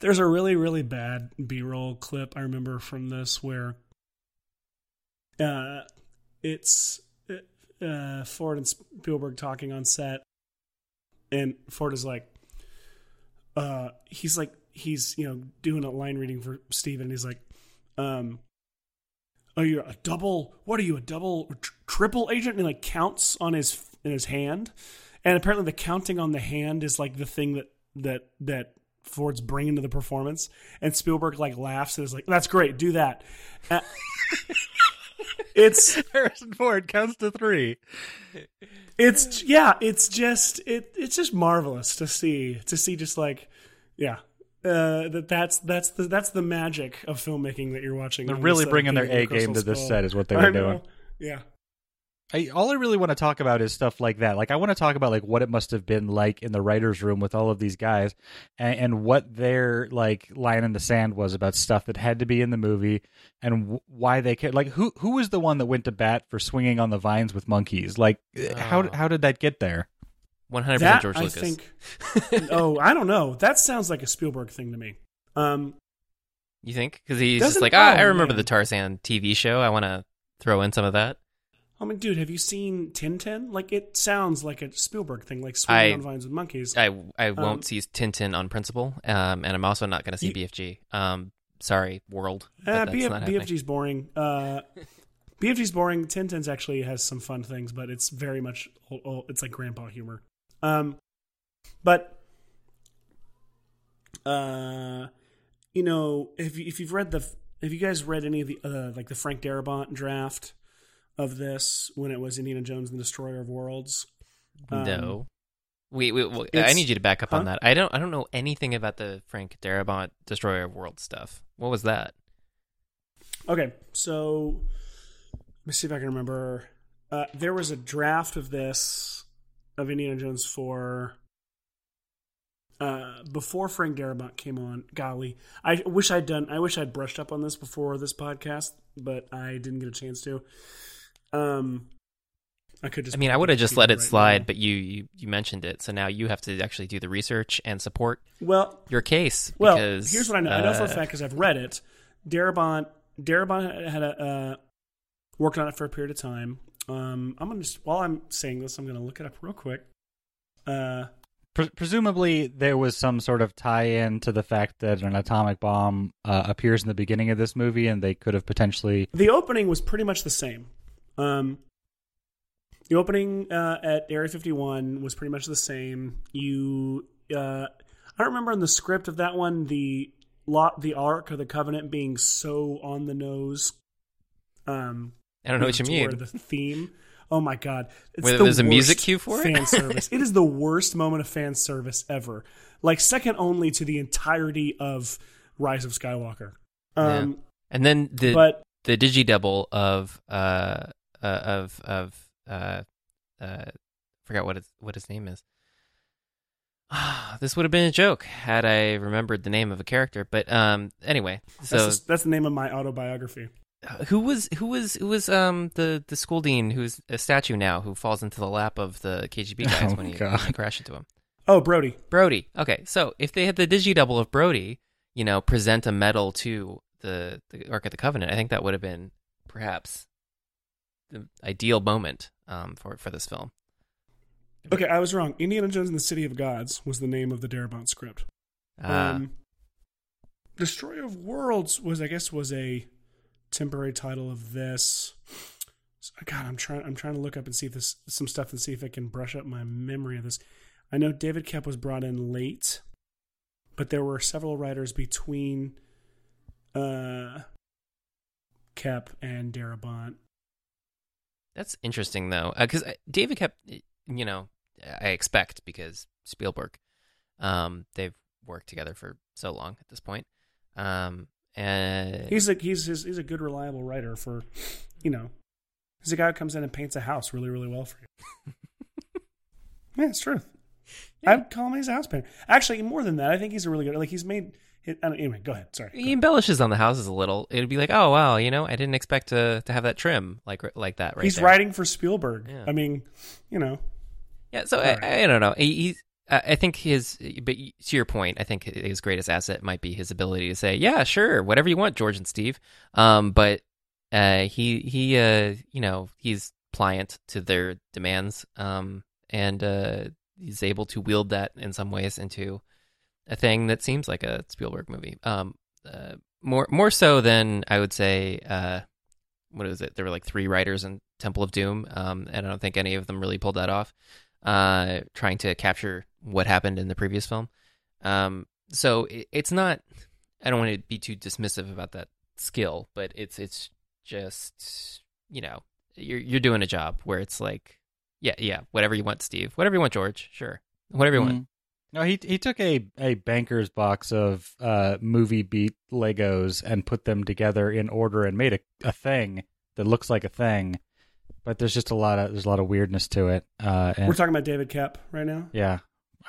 There's a really, really bad B roll clip I remember from this where uh, it's uh, Ford and Spielberg talking on set, and Ford is like, uh, he's like, he's you know doing a line reading for Steven, and he's like, um, are you a double? What are you a double, tr- triple agent? And he like counts on his in his hand, and apparently the counting on the hand is like the thing that that that Ford's bringing to the performance. And Spielberg like laughs and is like, "That's great, do that." Uh, it's Harrison Ford counts to three. it's yeah, it's just it it's just marvelous to see to see just like yeah. Uh, that that's that's the that's the magic of filmmaking that you're watching. They're really bringing their A game to Crystal this Skull. set, is what they I were doing. Yeah. I, all I really want to talk about is stuff like that. Like I want to talk about like what it must have been like in the writers' room with all of these guys, and, and what their like line in the sand was about stuff that had to be in the movie, and w- why they cared. Like who who was the one that went to bat for swinging on the vines with monkeys? Like how Oh. how did that get there? One hundred percent George I Lucas. think. oh, I don't know. That sounds like a Spielberg thing to me. Um, You think? Because he's just like, ah, I oh, remember man. the Tarzan TV show. I want to throw in some of that. I mean, dude, have you seen Tintin? Like, it sounds like a Spielberg thing, like swinging I- on vines with monkeys. I I won't Um, see Tintin on principle, um, and I'm also not going to see You- BFG. Um, sorry, world. Uh, BF. BFG's boring. Uh, BFG's boring. Tintin's actually has some fun things, but it's very much it's like grandpa humor. Um, but uh, you know, if if you've read the have you guys read any of the uh, like the Frank Darabont draft of this when it was Indiana Jones and the Destroyer of Worlds? Um, no. Wait, wait, wait, I need you to back up on that. I don't I don't know anything about the Frank Darabont Destroyer of Worlds stuff. What was that? Okay, so let me see if I can remember. Uh, there was a draft of this of Indiana Jones four uh, before Frank Darabont came on. Golly, I wish I'd done. I wish I'd brushed up on this before this podcast, but I didn't get a chance to. Um, I could just. I mean, I would have just let it right slide, now. but you, you you mentioned it, so now you have to actually do the research and support well, your case. Well, because, here's what I know. I know for a uh, fact because I've read it. Darabont, Darabont had a, uh, worked on it for a period of time. Um, I'm gonna just while I'm saying this, I'm gonna look it up real quick. Uh, Pre- presumably, there was some sort of tie-in to the fact that an atomic bomb uh, appears in the beginning of this movie, and they could have potentially. the opening was pretty much the same. Um, the opening uh, at Area 51 was pretty much the same. You, uh, I don't remember in the script of that one the lot, the Ark of the Covenant being so on the nose. Um, I don't know what you mean. The theme. Oh my god! It's Where the there's a music cue for it? fan service. It is the worst moment of fan service ever. Like second only to the entirety of Rise of Skywalker. Um, And then the but the digi double of uh, uh of of uh uh forgot what his what his name is. this would have been a joke had I remembered the name of a character. But um anyway, so that's, the, that's the name of my autobiography. Uh, who was who was who was um the the school dean who's a statue now who falls into the lap of the KGB guys Oh, when, he, when God. they crash into him. Oh, Brody. Brody. Okay, so if they had the digi double of Brody, you know, present a medal to the the Ark of the Covenant, I think that would have been perhaps the ideal moment um, for for this film. Okay, I was wrong. Indiana Jones and the City of Gods was the name of the Darabont script. Ah, Um, Destroyer of Worlds was, I guess, was a temporary title of this. God, I'm trying. I'm trying to look up and see if this some stuff and see if I can brush up my memory of this. I know David Koepp was brought in late, but there were several writers between uh, Koepp and Darabont. That's interesting though, because David Koepp, you know, I expect because Spielberg, um, they've worked together for so long at this point, um, and He's a he's he's, he's a good reliable writer for, you know, he's a guy who comes in and paints a house really really well for you. yeah, it's true. I'd call him he's a house painter. Actually, more than that, I think he's a really good. Like he's made. I don't, anyway, go ahead. Sorry. He ahead. embellishes on the houses a little. It'd be like, oh wow, you know, I didn't expect to to have that trim like like that right he's there. writing for Spielberg. Yeah. I mean, you know, Yeah, so. I, I don't know. He, he's, I think his, but to your point, I think his greatest asset might be his ability to say, "Yeah, sure, whatever you want, George and Steve." Um, but uh, he he uh, you know, he's pliant to their demands. Um, and uh, he's able to wield that in some ways into a thing that seems like a Spielberg movie. Um, uh, more more so than I would say. Uh, what is it? There were like three writers in Temple of Doom, um, and I don't think any of them really pulled that off. Uh, trying to capture what happened in the previous film. Um, so it, it's not. I don't want to be too dismissive about that skill, but it's it's just you know you're you're doing a job where it's like yeah yeah whatever you want, Steve, whatever you want, George, sure, whatever you want. Mhm. No, he he took a, a banker's box of uh, movie beat Legos and put them together in order and made a, a thing that looks like a thing, but there's just a lot of there's a lot of weirdness to it. Uh, and we're talking about David Koepp right now. yeah,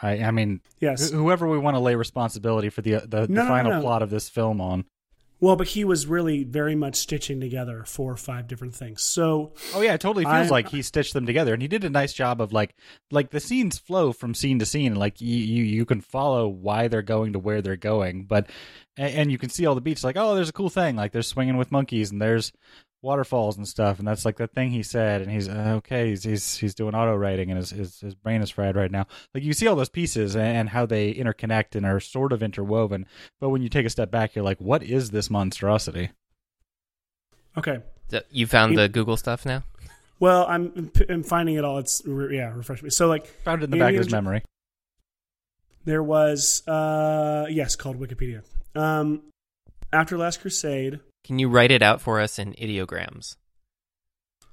I I mean Yes. wh- whoever we want to lay responsibility for the the, No, the no, no, final no. plot of this film on. Well, but he was really very much stitching together four or five different things. So Oh yeah, it totally feels I- like he stitched them together, and he did a nice job of like, like the scenes flow from scene to scene, like you you, you can follow why they're going to where they're going, but and, and you can see all the beats, like oh, there's a cool thing, like they're swinging with monkeys, and there's waterfalls and stuff, and that's like the thing he said, and he's uh, okay, he's he's he's doing auto writing, and his, his his brain is fried right now. Like you see all those pieces and, and how they interconnect and are sort of interwoven, but when you take a step back, you're like, what is this monstrosity? okay. So you found He- the Google stuff now. Well, I'm I'm finding it all. It's yeah, refresh me. So like Found it in the back of his ju- memory. there was uh yes, called Wikipedia. Um after Last Crusade, Can you write it out for us in ideograms?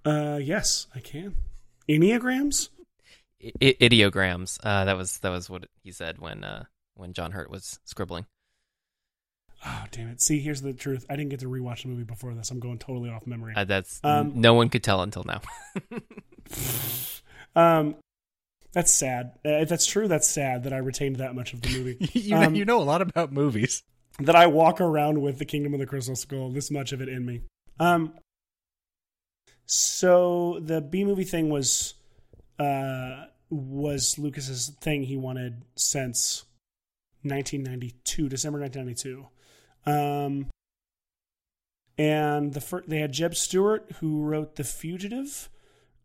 uh yes, I can. Enneagrams? I- I- ideograms. Uh, that was that was what he said when uh, when John Hurt was scribbling. Oh, damn it. See, here's the truth. I didn't get to rewatch the movie before this. I'm going totally off memory. Uh, that's Um, no one could tell until now. Um that's sad. Uh, if that's true, that's sad that I retained that much of the movie. you Um, you know a lot about movies. That I walk around with the Kingdom of the Crystal Skull, this much of it in me. Um, so the B movie thing was uh, was Lucas's thing he wanted since 1992, December 1992. Um, and the fir- they had Jeb Stuart who wrote The Fugitive.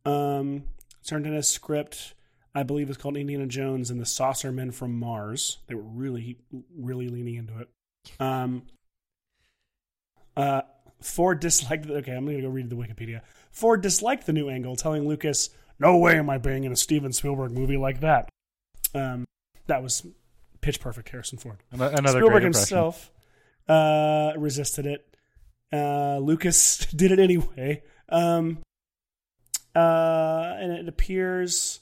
Um, turned in a script. I believe it's called Indiana Jones and the Saucer Men from Mars. They were really, really leaning into it. Um, uh, Ford disliked. The, okay, I'm going to go read the Wikipedia. Ford disliked the new angle, telling Lucas, "No way am I being in a Steven Spielberg movie like that." Um, that was pitch perfect, Harrison Ford. Another Spielberg himself uh, resisted it. Uh, Lucas did it anyway. Um, uh, and it appears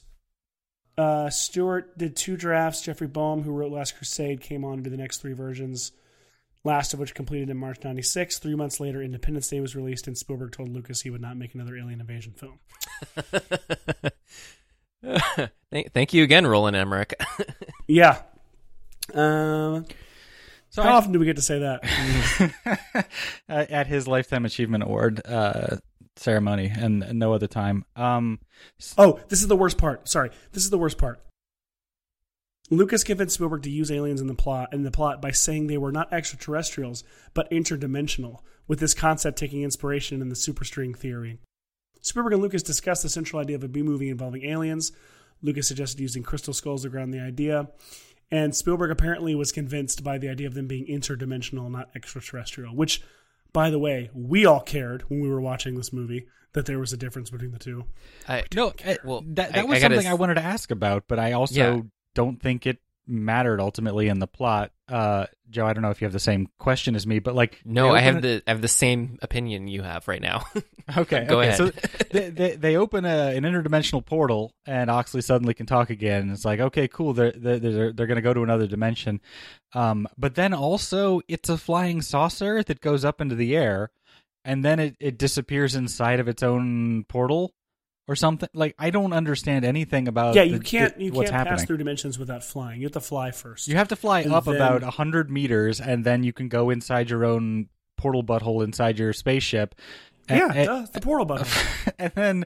uh, Stuart did two drafts. Jeffrey Boam, who wrote Last Crusade, came on to the next three versions. Last of which completed in March '96. Three months later, Independence Day was released, and Spielberg told Lucas he would not make another alien invasion film. thank, thank you again, Roland Emmerich. Yeah. Um, So how I- often do we get to say that? At his lifetime achievement award uh, ceremony, and no other time. Um, Oh, this is the worst part. Sorry, this is the worst part. Lucas convinced Spielberg to use aliens in the plot in the plot by saying they were not extraterrestrials but interdimensional, with this concept taking inspiration in the superstring theory. Spielberg and Lucas discussed the central idea of a B movie involving aliens. Lucas suggested using crystal skulls to ground the idea, and Spielberg apparently was convinced by the idea of them being interdimensional, not extraterrestrial. Which, by the way, we all cared when we were watching this movie that there was a difference between the two. I, no, uh, well, that, that I was gotta something I s- wanted to ask about, but I also Yeah. Don't think it mattered ultimately in the plot. uh, Joe, I don't know if you have the same question as me, but like, No, I have open the I have the same opinion you have right now. okay. Go okay, ahead. So they, they they open a, an interdimensional portal, and Oxley suddenly can talk again. It's like, okay, cool. They're they're they're, they're going to go to another dimension, um, but then also it's a flying saucer that goes up into the air, and then it, it disappears inside of its own portal. Or something like I don't understand anything about. yeah, the- you can't the- you can't happening. pass through dimensions without flying. You have to fly first. You have to fly And up then- about a hundred meters, and then you can go inside your own portal butthole inside your spaceship. And, yeah, and, duh, the portal butthole. and then,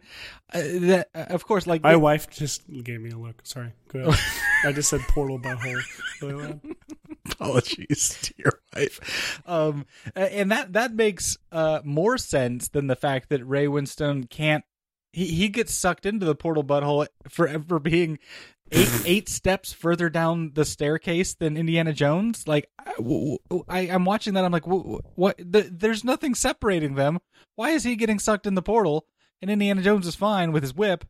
uh, that, uh, of course, like My the- wife just gave me a look. Sorry. Go ahead. I just said portal butthole. Apologies to your wife. Um, and that that makes uh, more sense than the fact that Ray Winstone can't. He he gets sucked into the portal butthole for for being eight eight steps further down the staircase than Indiana Jones. Like I, I am watching that. I'm like, wh- what? The, there's nothing separating them. Why is he getting sucked in the portal? And Indiana Jones is fine with his whip.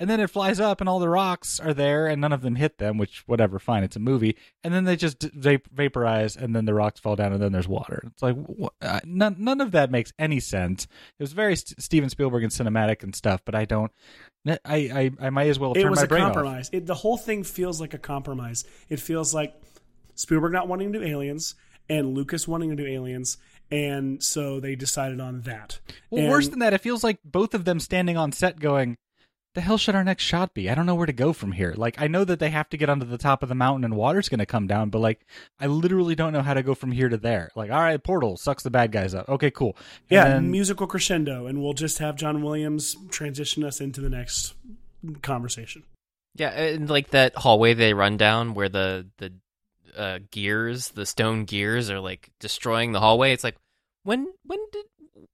And then it flies up, and all the rocks are there, and none of them hit them. Which, whatever, fine, it's a movie. And then they just va- vaporize, and then the rocks fall down, and then there's water. It's like wh- uh, none, none of that makes any sense. It was very St- Steven Spielberg and cinematic and stuff, but I don't. I I, I might as well It turn was my a brain off. compromise. It, the whole thing feels like a compromise. It feels like Spielberg not wanting to do aliens and Lucas wanting to do aliens, and so they decided on that. Well, And- worse than that, it feels like both of them standing on set going, "The hell should our next shot be? I don't know where to go from here." Like, I know that they have to get onto the top of the mountain and water's going to come down, but like, I literally don't know how to go from here to there. Like, all right, portal sucks the bad guys up. Okay, cool. And yeah, then- musical crescendo, and we'll just have John Williams transition us into the next conversation. Yeah, and like that hallway they run down where the the uh, gears, the stone gears, are like destroying the hallway. It's like when when did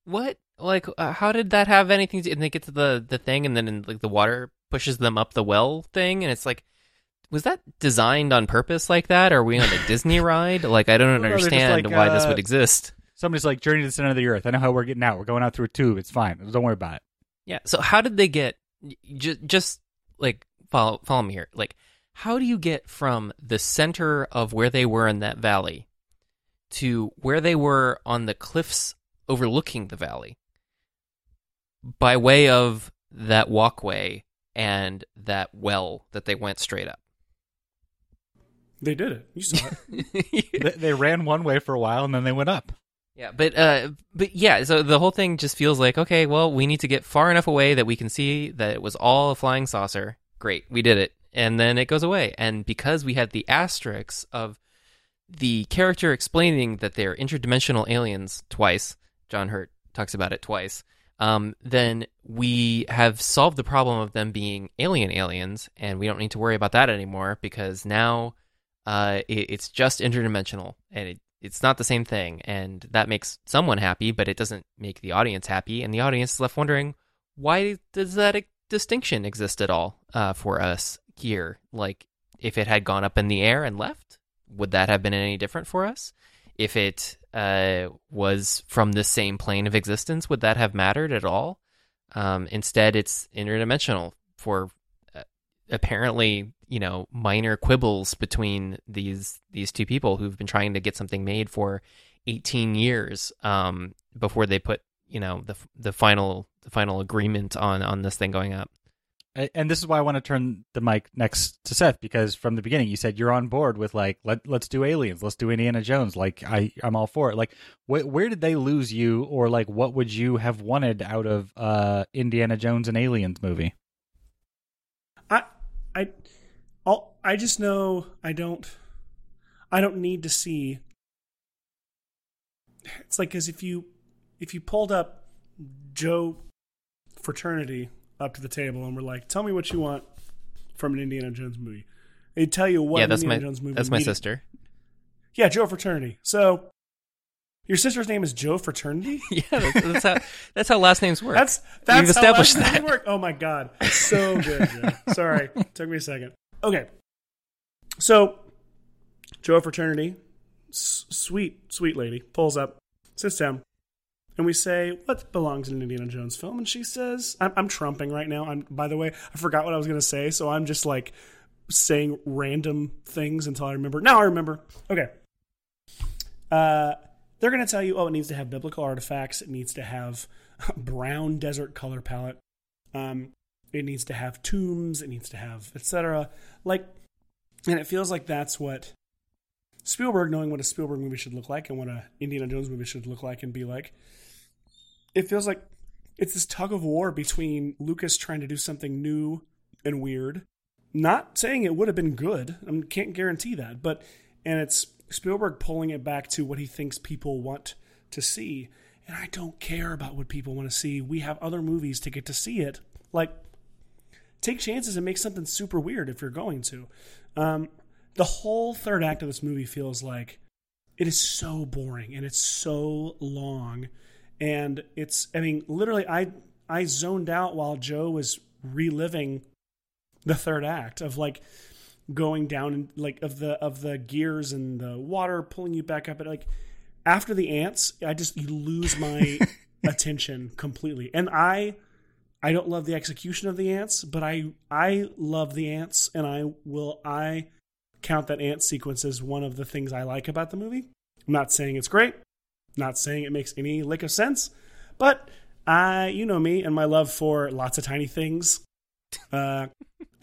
what like uh, how did that have anything? to do And they get to the the thing, and then like the water pushes them up the well thing, and it's like. Was that designed on purpose like that? Or are we on a Disney ride? Like, I don't Well, understand like, why this uh, would exist. somebody's like, "Journey to the center of the earth." I know how we're getting out. We're going out through a tube. It's fine. Don't worry about it. Yeah. So how did they get just just like follow follow me here? Like how do you get from the center of where they were in that valley to where they were on the cliffs overlooking the valley by way of that walkway and that well that they went straight up? They did it. You saw it. they, they ran one way for a while and then they went up. Yeah, but uh, but yeah, so the whole thing just feels like okay, well, we need to get far enough away that we can see that it was all a flying saucer. Great, we did it, and then it goes away. And because we had the asterisks of the character explaining that they're interdimensional aliens twice, John Hurt talks about it twice. Um, then we have solved the problem of them being alien aliens, and we don't need to worry about that anymore because now uh, it, it's just interdimensional, and it, it's not the same thing, and that makes someone happy, but it doesn't make the audience happy, and the audience is left wondering why does that distinction exist at all uh, for us here? Like, if it had gone up in the air and left, would that have been any different for us? If it uh, was from the same plane of existence, would that have mattered at all? Um, instead, it's interdimensional for uh, apparently, you know, minor quibbles between these these two people who've been trying to get something made for 18 years um, before they put, you know, the the final the final agreement on on this thing going up. And this is why I want to turn the mic next to Seth because from the beginning you said you're on board with like let let's do aliens, let's do Indiana Jones. Like I I'm all for it. Like wh- where did they lose you, or like what would you have wanted out of uh Indiana Jones and Aliens movie? I I I'll, I just know I don't I don't need to see it's like as if you if you pulled up Joe fraternity up to the table and were like, "Tell me what you want from an Indiana Jones movie." They'd tell you what yeah, that's Indiana my Jones movie is. that's my needed. sister. Yeah, Joe fraternity. So your sister's name is Joe fraternity? yeah, that's, that's how that's how last names work. That's that's We've how established last names. Work. Oh my god, so good. Joe. Sorry, took me a second. Okay, so Joe fraternity, s- sweet sweet lady, pulls up, sits down, and we say, "What belongs in an Indiana Jones film?" And she says, "I'm, I'm trumping right now. I'm by the way, I forgot what I was going to say, so I'm just like saying random things until I remember. Now I remember. Okay, Uh, they're going to tell you, oh, it needs to have biblical artifacts. It needs to have brown desert color palette. Um, it needs to have tombs. It needs to have etc. Like, and it feels like that's what Spielberg, knowing what a Spielberg movie should look like and what a Indiana Jones movie should look like and be like. It feels like it's this tug of war between Lucas trying to do something new and weird. Not saying it would have been good. I can't guarantee that, but and it's Spielberg pulling it back to what he thinks people want to see. And I don't care about what people want to see. We have other movies to get to see it. Like, take chances and make something super weird if you're going to. Um, the whole third act of this movie feels like it is so boring and it's so long. And it's, I mean, literally, I I zoned out while Joe was reliving the third act of like going down and like of the of the gears and the water pulling you back up. But like after the ants, I just you lose my attention completely. And I I don't love the execution of the ants, but I I love the ants, and I will I count that ant sequence as one of the things I like about the movie. I'm not saying it's great, not saying it makes any lick of sense, but I you know me and my love for lots of tiny things. Uh,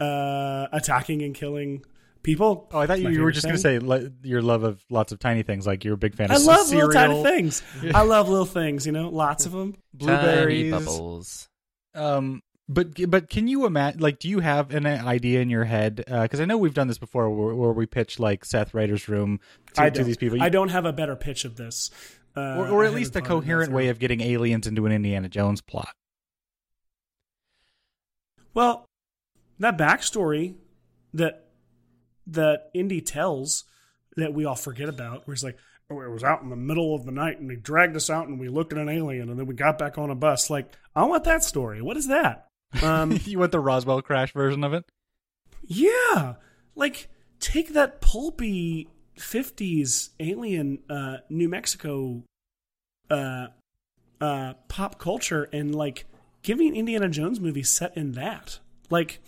uh, attacking and killing people. Oh, I thought you, you were just going to say le- your love of lots of tiny things, like you're a big fan of I love cereal. little tiny things. I love little things, you know, lots of them. blueberries, Tiny bubbles. Um, but but can you imagine? Like, do you have an idea in your head? Because I know we've done this before, where, where we pitch like Seth Ryder's room to, to these people, I don't have a better pitch of this. Uh, or, or at least a haven't thought it coherent way of getting aliens into an Indiana Jones plot. Well, that backstory that that Indy tells that we all forget about, where he's like, "Oh, it was out in the middle of the night, and they dragged us out, and we looked at an alien, and then we got back on a bus." Like, I want that story. What is that? Um, you want the Roswell crash version of it? yeah, like take that pulpy '50s alien uh, New Mexico uh, uh, pop culture and like give me an Indiana Jones movie set in that. Like,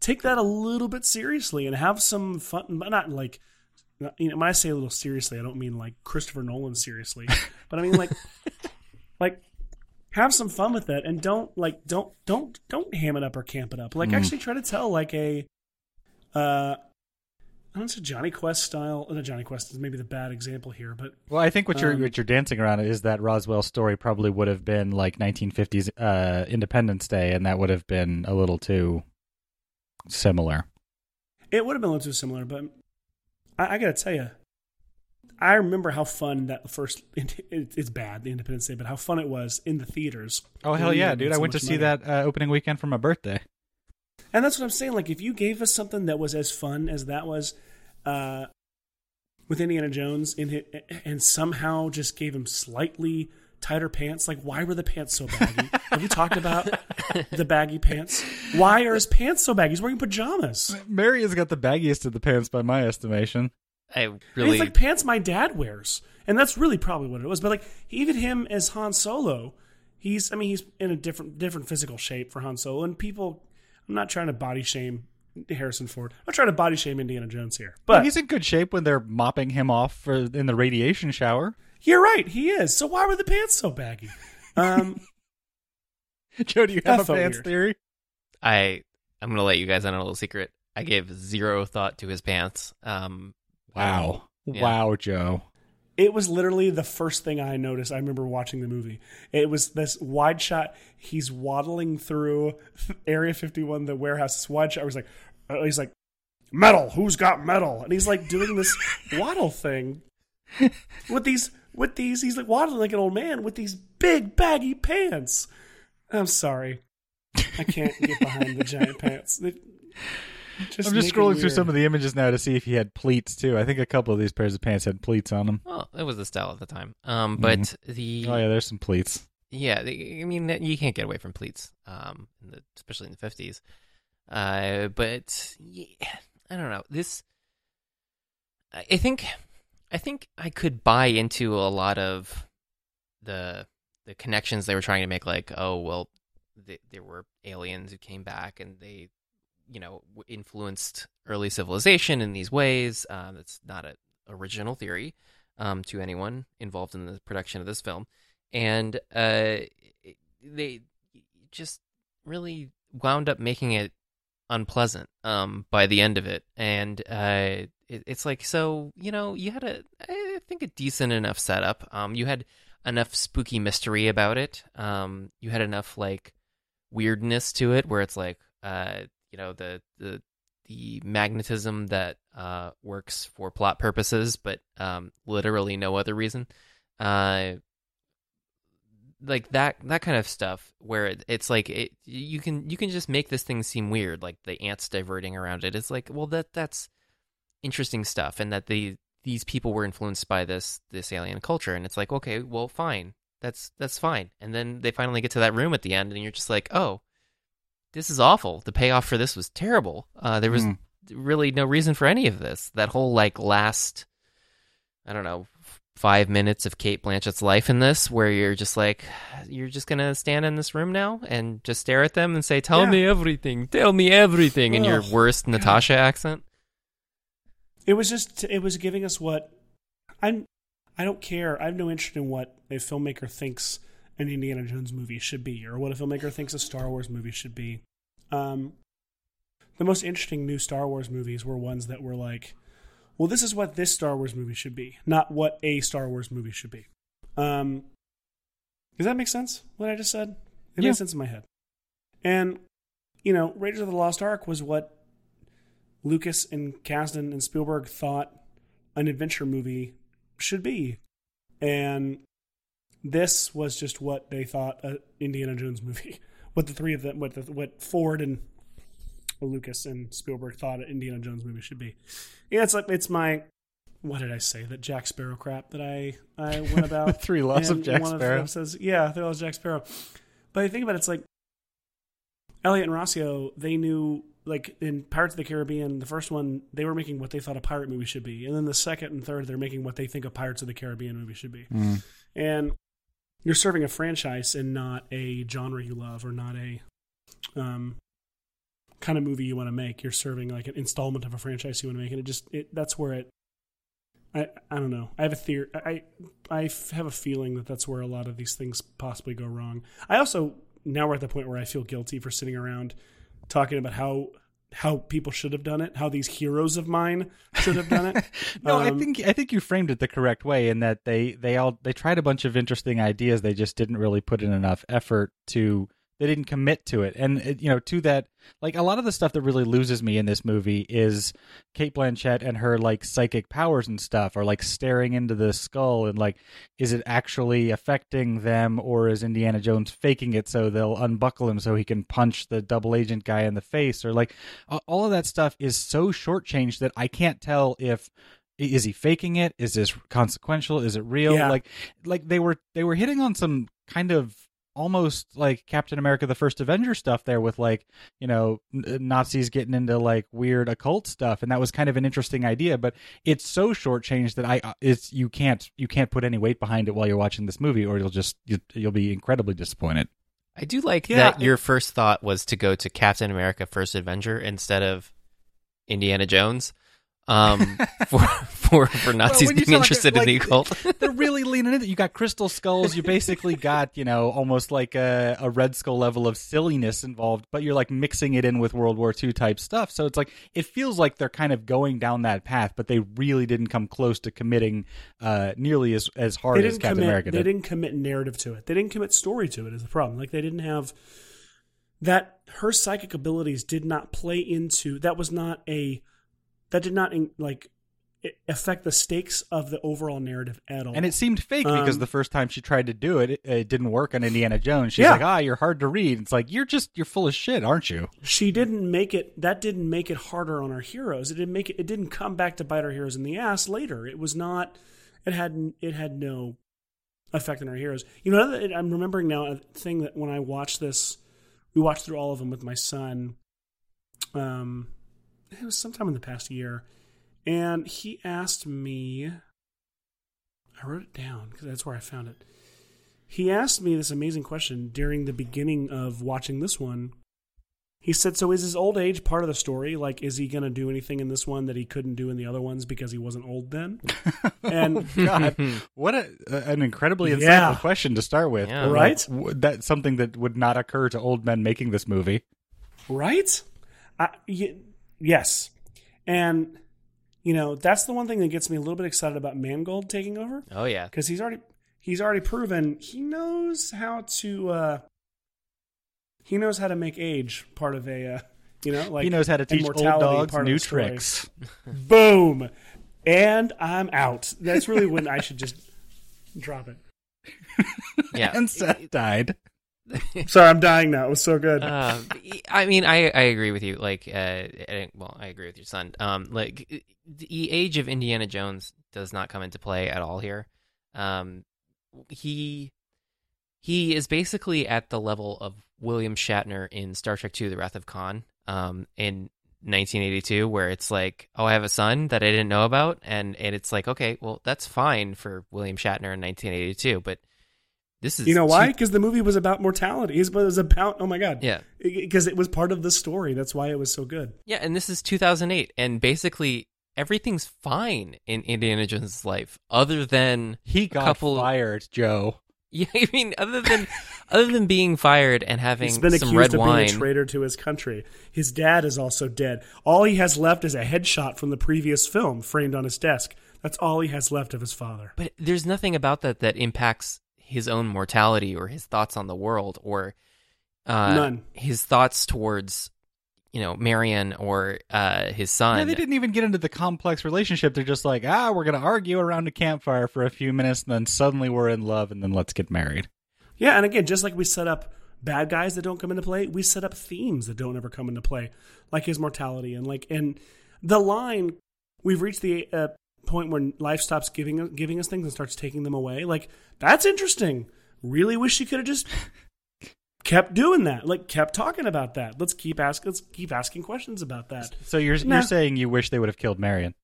take that a little bit seriously and have some fun, but not like. You know, when I say a little seriously, I don't mean like Christopher Nolan seriously, but I mean like, like, have some fun with it and don't like don't don't don't ham it up or camp it up. Like, Mm. actually try to tell like a, uh, I don't a Jonny Quest style. No, Jonny Quest is maybe the bad example here, but Well, I think what you're Um, what you're dancing around is that Roswell story probably would have been like 1950s uh, Independence Day, and that would have been a little too similar. It would have been a little too similar, but I, I got to tell you, I remember how fun that first. It, it's bad, the Independence Day, but how fun it was in the theaters. Oh hell yeah, dude! I went to much see that uh, opening weekend for my birthday. And that's what I'm saying. Like, if you gave us something that was as fun as that was uh, with Indiana Jones, in it, and somehow just gave him slightly tighter pants, like why were the pants so baggy? Have we talked about the baggy pants? Why are his pants so baggy? He's wearing pajamas. Mary has got the baggiest of the pants by my estimation. I And really it's like pants my dad wears, and that's really probably what it was. But like even him as Han Solo, he's I mean he's in a different different physical shape for Han Solo, and people. I'm not trying to body shame Harrison Ford. I'm not trying to body shame Indiana Jones here, But but he's in good shape when they're mopping him off for in the radiation shower. you're right, he is. So why were the pants so baggy? Um, Joe, do you have a pants weird. theory? I I'm gonna let you guys in on a little secret. I gave zero thought to his pants. Um, Wow, Yeah. wow, Joe. It was literally the first thing I noticed. I remember watching the movie. It was this wide shot. He's waddling through Area 51, the warehouse. This wide shot. Where he's like, uh, he's like, metal. Who's got metal? And he's like doing this waddle thing with these with these. He's like waddling like an old man with these big baggy pants. I'm sorry, I can't get behind the giant pants. just I'm just scrolling through some of the images now to see if he had pleats too. I think a couple of these pairs of pants had pleats on them. well, it was the style at the time. Um, but the Oh yeah, there's some pleats. Yeah, the- I mean, you can't get away from pleats, um, in the, especially in the fifties. Uh, but yeah, I don't know. This, I I think, I think I could buy into a lot of the the connections they were trying to make. Like, oh well, th there were aliens who came back and they, you know, influenced early civilization in these ways. Um, it's not an original theory. um, to anyone involved in the production of this film, and uh, they just really wound up making it unpleasant um, by the end of it, and uh, it, it's like so you know you had a I think a decent enough setup. Um, you had enough spooky mystery about it. Um, you had enough like weirdness to it where it's like uh, you know the the the magnetism that uh, works for plot purposes, but um, literally no other reason. Uh, like that that kind of stuff where it, it's like it, you can you can just make this thing seem weird like the ants diverting around it. It's like well that that's interesting stuff and that the these people were influenced by this this alien culture. And it's like okay well fine. That's that's fine. And then they finally get to that room at the end and you're just like oh this is awful the payoff for this was terrible uh, there was Mm. really no reason for any of this that whole like last i don't know five minutes of Cate Blanchett's life in this, where you're just like, you're just gonna stand in this room now and just stare at them and say, "Tell Yeah. me everything, tell me everything," in your Ugh, worst Natasha accent. It was just it was giving us what I'm. I don't care. I have no interest in what a filmmaker thinks an Indiana Jones movie should be, or what a filmmaker thinks a Star Wars movie should be. Um, the most interesting new Star Wars movies were ones that were like, well, this is what this Star Wars movie should be, not what a Star Wars movie should be. Um, does that make sense? What I just said? It Yeah. makes sense in my head. And you know, Raiders of the Lost Ark was what Lucas and Kasdan and Spielberg thought an adventure movie should be. And this was just what they thought an Indiana Jones movie. What the three of them, what the, what Ford and Lucas and Spielberg thought an Indiana Jones movie should be. Yeah, it's like it's my what did I say that Jack Sparrow crap that I I went about The three laws of Jack one Sparrow. them says, yeah, three laws of Jack Sparrow. But I think about it, it's like Elliott and Rossio. They knew, like in Pirates of the Caribbean, the first one they were making what they thought a pirate movie should be, and then the second and third they're making what they think a Pirates of the Caribbean movie should be. Mm. And you're serving a franchise and not a genre you love or not a um, kind of movie you want to make. You're serving like an installment of a franchise you want to make, and it just it that's where it. I I don't know. I have a theory. I I have a feeling that that's where a lot of these things possibly go wrong. I also now we're at the point where I feel guilty for sitting around talking about how how people should have done it, how these heroes of mine should have done it. No, I Um, think I think you framed it the correct way in that they they all they tried a bunch of interesting ideas. They just didn't really put in enough effort to. They didn't commit to it, and you know, to that, like a lot of the stuff that really loses me in this movie is Cate Blanchett and her like psychic powers and stuff, or like staring into the skull, and like, is it actually affecting them, or is Indiana Jones faking it so they'll unbuckle him so he can punch the double agent guy in the face, or like, all of that stuff is so shortchanged that I can't tell if is he faking it? Is this consequential? Is it real? Yeah. like like they were they were hitting on some kind of almost like captain america the first avenger stuff there with like you know nazis getting into like weird occult stuff and that was kind of an interesting idea but it's so shortchanged that i uh, it's you can't you can't put any weight behind it while you're watching this movie or you'll just you, you'll be incredibly disappointed I do like Yeah, that it- your first thought was to go to Captain America: First Avenger instead of Indiana Jones. Um, for for for Nazis when you being sound like a- interested in the like- occult. they're really leaning into it. You got crystal skulls. You basically got, you know, almost like a, a Red Skull level of silliness involved, but you're like mixing it in with World War II type stuff. So it's like, it feels like they're kind of going down that path, but they really didn't come close to committing uh, nearly as, as hard as Captain commit. America they did. didn't commit narrative to it. They didn't commit story to it. Is the problem? Like they didn't have that. Her psychic abilities did not play into. That was not a. That did not in, like affect the stakes of the overall narrative at all. And it seemed fake because Um, the first time she tried to do it, it, it didn't work on Indiana Jones. She's Yeah. like, ah, you're hard to read. It's like, you're just, you're full of shit, aren't you? she didn't make it. That didn't make it harder on our heroes. It didn't make it. It didn't come back to bite our heroes in the ass later. It was not. It had. It had no effect on our heroes. You know, I'm remembering now a thing that when I watched this, we watched through all of them with my son. Um, it was sometime in the past year, and he asked me. I wrote it down because that's where I found it. He asked me this amazing question during the beginning of watching this one. he said, "So is his old age part of the story? Like, is he going to do anything in this one that he couldn't do in the other ones because he wasn't old then?" Oh and God, what a, an incredibly insightful Yeah. question to start with. Yeah. Right? w- that's something that would not occur to old men making this movie. right? I, y- yes, and you know that's the one thing that gets me a little bit excited about Mangold taking over Oh yeah. because he's already he's already proven he knows how to uh he knows how to make age part of a uh, you know like he knows how to teach old immortality dogs part of new the story. tricks. Boom, and I'm out. That's really when I should just drop it. Yeah. and Seth died. Sorry, I'm dying now. It was so good. Uh, I mean, I I agree with you. Like, uh, I- well, I agree with your son. Um, like the age of Indiana Jones does not come into play at all here. Um, he he is basically at the level of William Shatner in Star Trek II: The Wrath of Khan. Um, in 1982, where it's like, oh, I have a son that I didn't know about, and and it's like, okay, well, that's fine for William Shatner in 1982, but this is you know why? two- Because the movie was about mortality. It was about oh my god, yeah. because it was part of the story. That's why it was so good. Yeah, and this is 2008, and basically everything's fine in Indiana Jones' life, other than He got couple- fired, Joe. yeah, I mean, other than other than being fired and having He's been some accused red of wine. being a traitor to his country. His dad is also dead. All he has left is a headshot from the previous film framed on his desk. That's all he has left of his father. But there's nothing about that that impacts his own mortality or his thoughts on the world or uh, None. his thoughts towards you know Marion or uh, his son. Yeah, they didn't even get into the complex relationship. They're just like, ah, we're going to argue around a campfire for a few minutes, and then suddenly we're in love, and then let's get married. Yeah, and again, just like we set up bad guys that don't come into play, we set up themes that don't ever come into play, like his mortality and like and the line. We've reached the uh, point when life stops giving giving us things and starts taking them away. Like that's interesting. Really wish you could have just kept doing that. Like kept talking about that. Let's keep asking. Let's keep asking questions about that. So you're Nah. you're saying you wish they would have killed Marion?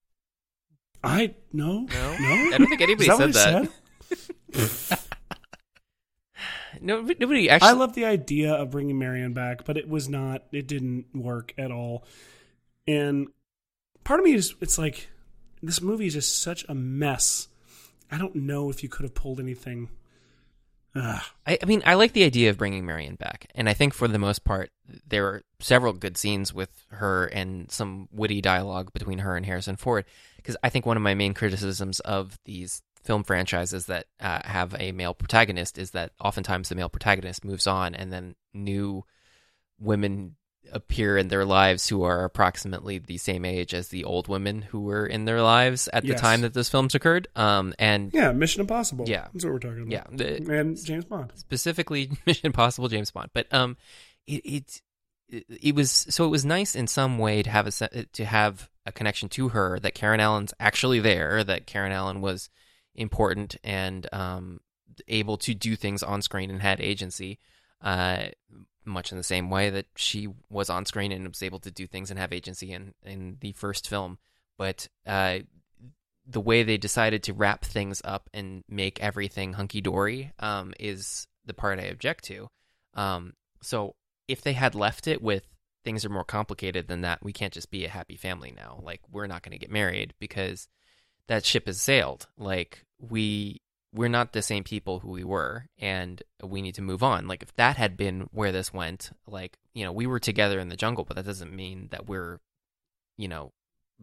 I no No, no. I don't think anybody Is that said what he that. said? No, nobody actually. I love the idea of bringing Marion back, but it was not. It didn't work at all. And part of me is, it's like this movie is just such a mess. I don't know if you could have pulled anything. I, I mean, I like the idea of bringing Marion back, and I think for the most part, there are several good scenes with her and some witty dialogue between her and Harrison Ford. Because I think one of my main criticisms of these film franchises that uh, have a male protagonist is that oftentimes the male protagonist moves on, and then new women appear in their lives who are approximately the same age as the old women who were in their lives at the time that those films occurred. Um, and Yeah, Mission Impossible. Yeah. that's what we're talking about. yeah, and James Bond. specifically Mission Impossible James Bond. But um, it, it it it was so it was nice in some way to have a to have a connection to her that Karen Allen's actually there, that Karen Allen was important and um able to do things on screen and had agency. Uh, much in the same way that she was on screen and was able to do things and have agency in in the first film, but uh, the way they decided to wrap things up and make everything hunky dory um, is the part I object to. Um, so if they had left it with things are more complicated than that, we can't just be a happy family now. Like we're not going to get married because that ship has sailed. Like we we're not the same people who we were and we need to move on. Like if that had been where this went, like, you know, we were together in the jungle, but that doesn't mean that we're, you know,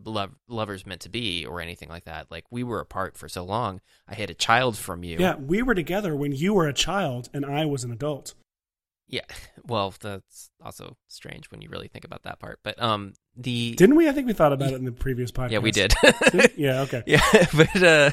love lovers meant to be or anything like that. Like we were apart for so long. I had a child from you. Yeah, we were together when you were a child and I was an adult. Yeah. Well, that's also strange when you really think about that part. But um the Didn't we? I think we thought about it in the previous podcast. Yeah, we did. Did- yeah, okay. yeah, but uh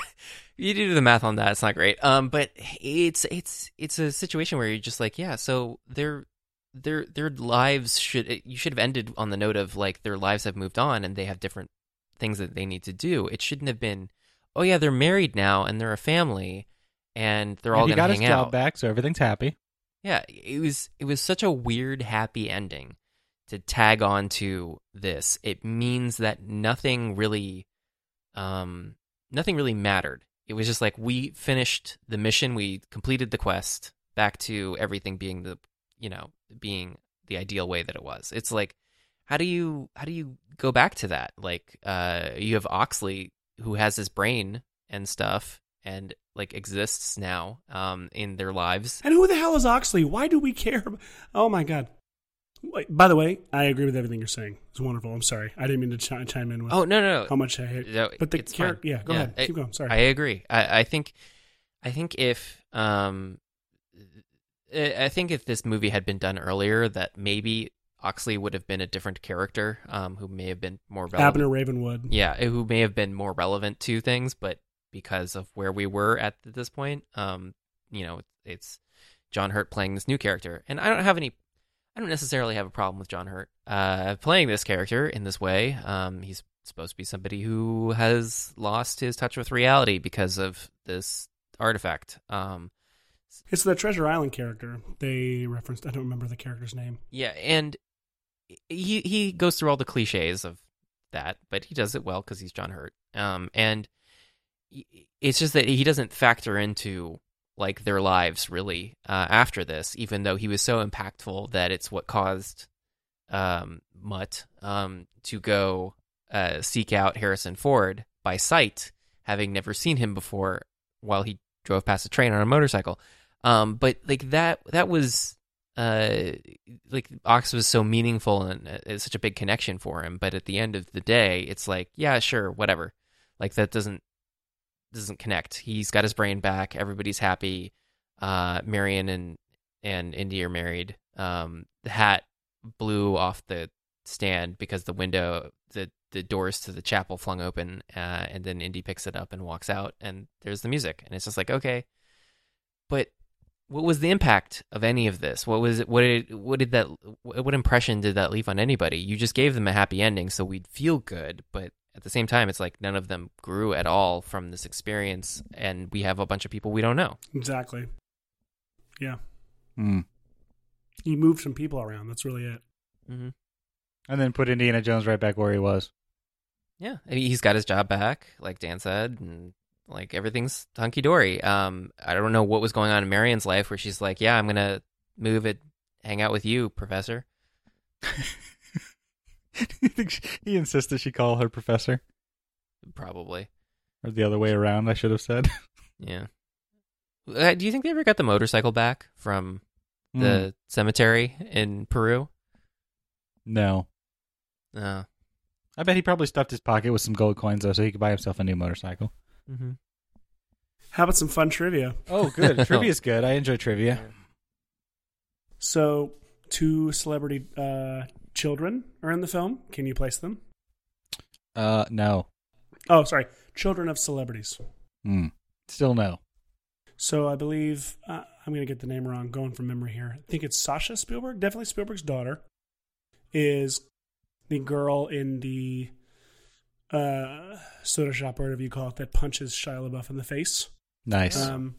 you do the math on that, it's not great. Um but it's it's it's a situation where you're just like, yeah, so their their their lives should you should have ended on the note of like their lives have moved on and they have different things that they need to do. It shouldn't have been, oh yeah, they're married now and they're a family and they're all and he going got to his hang job out. back, so everything's happy. Yeah, it was it was such a weird happy ending to tag on to this. It means that nothing really um nothing really mattered. It was just like we finished the mission, we completed the quest, back to everything being the you know, being the ideal way that it was. It's like how do you how do you go back to that? Like uh you have Oxley who has his brain and stuff and like exists now um in their lives. And who the hell is Oxley? Why do we care? Oh my god. By the way, I agree with everything you're saying. It's wonderful. I'm sorry. I didn't mean to ch- chime in with Oh no no no. how much I hate. No, But the character, yeah, go Yeah, ahead. I- Keep going. Sorry. I agree. I, I think, I think if, um, I I think if this movie had been done earlier, that maybe Oxley would have been a different character, um, who may have been more relevant. Abner Ravenwood. Yeah, who may have been more relevant to things, but because of where we were at this point, um, you know, it's John Hurt playing this new character, and I don't have any. I don't necessarily have a problem with John Hurt uh, playing this character in this way. Um, he's supposed to be somebody who has lost his touch with reality because of this artifact. Um, It's the Treasure Island character they referenced. I don't remember the character's name. yeah, and he he goes through all the cliches of that, but he does it well because he's John Hurt. Um, and it's just that he doesn't factor into like their lives really uh, after this, even though he was so impactful that it's what caused um, Mutt um, to go uh, seek out Harrison Ford by sight, having never seen him before while he drove past a train on a motorcycle. Um, but like that, that was uh, like Ox was so meaningful and uh, such a big connection for him. But at the end of the day, it's like, yeah, sure, whatever. Like that doesn't doesn't connect. He's got his brain back. Everybody's happy. Uh, Marion and and Indy are married. Um, the hat blew off the stand because the window, the the doors to the chapel flung open, uh, and then Indy picks it up and walks out, and there's the music, and it's just like okay, but what was the impact of any of this? What was it? What did what did that? What impression did that leave on anybody? You just gave them a happy ending, so we'd feel good, but at the same time, it's like none of them grew at all from this experience, and we have a bunch of people we don't know. Exactly. Yeah. Hmm. He moved some people around. That's really it. Mm-hmm. And then put Indiana Jones right back where he was. Yeah, I mean, he's got his job back, like Dan said, and like everything's hunky dory. Um, I don't know what was going on in Marion's life where she's like, "Yeah, I'm gonna move it, hang out with you, Professor." you think she, he insists that she call her professor, Probably, or the other way around? I should have said. yeah. Uh, do you think they ever got the motorcycle back from the cemetery in Peru? no, No. I bet he probably stuffed his pocket with some gold coins though, so he could buy himself a new motorcycle. Mm-hmm. How about some fun trivia? Oh, good. Trivia's good. I enjoy trivia. So, two celebrity uh, children are in the film. Can you place them? Uh, no. Oh, sorry. Children of celebrities. Hmm. Still no. So I believe uh, I'm going to get the name wrong. Going from memory here, I think it's Sasha Spielberg. Definitely Spielberg's daughter is the girl in the uh, soda shop, or whatever you call it, that punches Shia LaBeouf in the face. Nice. Um,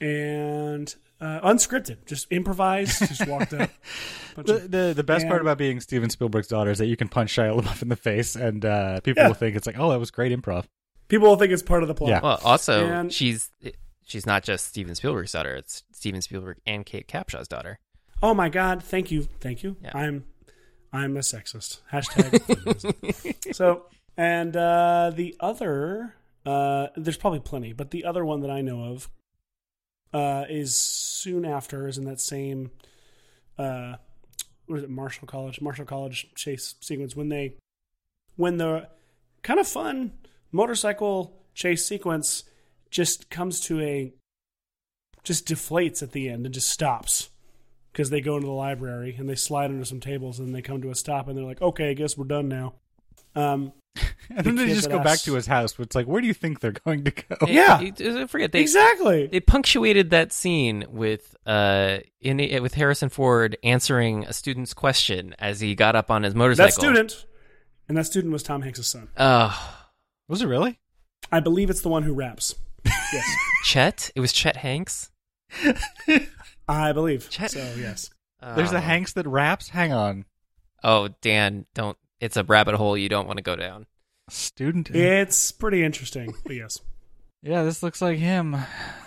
and uh, unscripted, just improvised, just walked up. the, the the best part about being Steven Spielberg's daughter is that you can punch Shia LaBeouf in the face, and uh, people Yeah. will think it's like, oh, that was great improv. People will think it's part of the plot. Yeah. Well, also And- she's she's not just Steven Spielberg's daughter; it's Steven Spielberg and Kate Capshaw's daughter. Oh my God! Thank you, thank you. Yeah. I'm, I'm a sexist. Hashtag. so, and uh, the other, uh, there's probably plenty, but the other one that I know of uh, is soon after, is in that same, uh, what is it, Marshall College, Marshall College chase sequence when they, when the kind of fun motorcycle chase sequence just comes to a, just deflates at the end and just stops because they go into the library and they slide under some tables and they come to a stop and they're like, okay, I guess we're done now. Um, And then they just that go back to his house. It's like, where do you think they're going to go? Yeah. You- you forget they exactly. they punctuated that scene with uh in with Harrison Ford answering a student's question as he got up on his motorcycle. that student, and that student was Tom Hanks' son. Oh, Was it really? I believe it's the one who raps. Yes, Chet. It was Chet Hanks. I believe. Chet- So yes, There's Oh. a Hanks that raps. Hang on, Oh, Dan, don't. It's a rabbit hole you don't want to go down. student. it's pretty interesting. But yes, Yeah, this looks like him,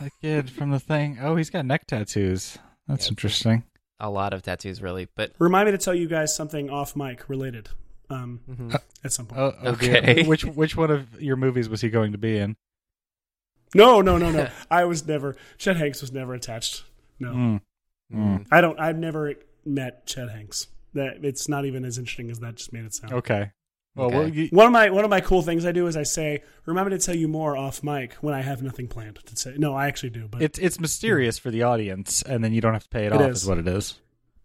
the kid from the thing. Oh, he's got neck tattoos. That's Yeah. interesting. a lot of tattoos really, but Remind me to tell you guys something off mic related. Um, mhm. at some point. Oh, oh Okay. which which one of your movies was he going to be in? no, no, no, no. I was never. Chet Hanks was never attached. No, Mm. Mm. I don't. I've never met Chet Hanks. That it's not even as interesting as that just made it sound. Okay. Well, Okay. well, you, One of my one of my cool things I do is I say, "Remember to tell you more off mic when I have nothing planned to say." No, I actually do, but it's it's mysterious for the audience, and then you don't have to pay it, It off. is. Is what it is.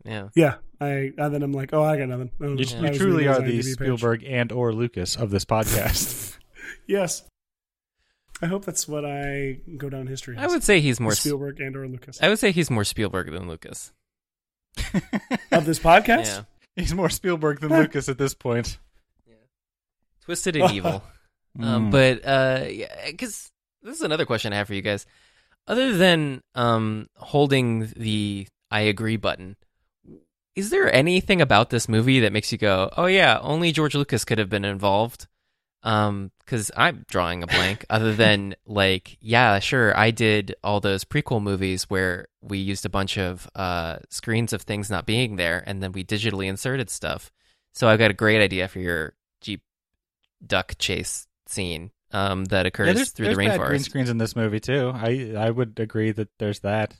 yeah. yeah, I and then I'm like, "Oh, I got nothing." Oh, You, I you truly are the IMDb page. Spielberg and or Lucas of this podcast. Yes, I hope that's what I go down history. I would say he's more. Spielberg and or Lucas I would say he's more Spielberg than Lucas. Of this podcast. Yeah. He's more Spielberg than Lucas at this point. Twisted and evil. Um, Mm. but uh, because this is another question I have for you guys. Other than um holding the I agree button, is there anything about this movie that makes you go, "Oh yeah, only George Lucas could have been involved"? Um, because I'm drawing a blank. other than like, yeah, sure, I did all those prequel movies where we used a bunch of uh screens of things not being there, and then we digitally inserted stuff. So i've got a great idea for your Jeep duck chase scene um, that occurs yeah, there's, through there's the bad green screens in this movie too. I I would agree that there's that.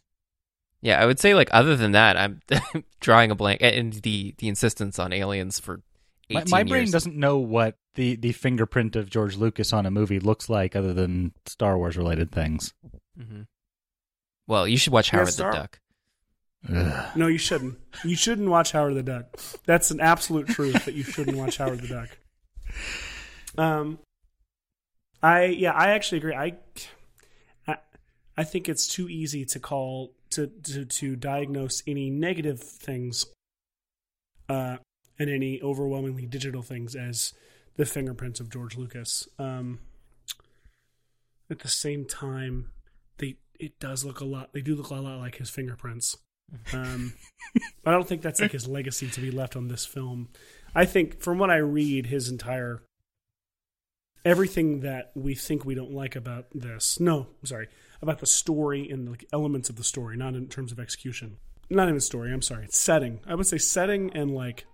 Yeah, I would say like other than that, I'm drawing a blank and the the insistence on aliens for My, 18 my brain years. doesn't know what the, the fingerprint of George Lucas on a movie looks like, other than Star Wars related things. hmm Well, you should watch Yeah, Howard Star- the Duck. Ugh. No, you shouldn't. You shouldn't watch Howard the Duck. That's an absolute truth that you shouldn't watch Howard the Duck. Um, I yeah, I actually agree. I, I, I think it's too easy to call to to to diagnose any negative things, uh, and any overwhelmingly digital things as the fingerprints of George Lucas. Um, at the same time, they it does look a lot. They do look a lot like his fingerprints. Um, I don't think that's like his legacy to be left on this film. I think, from what I read, his entire everything that we think we don't like about this. No, I'm sorry, about the story and the elements of the story, not in terms of execution. Not even story. I'm sorry. It's setting. I would say setting and like,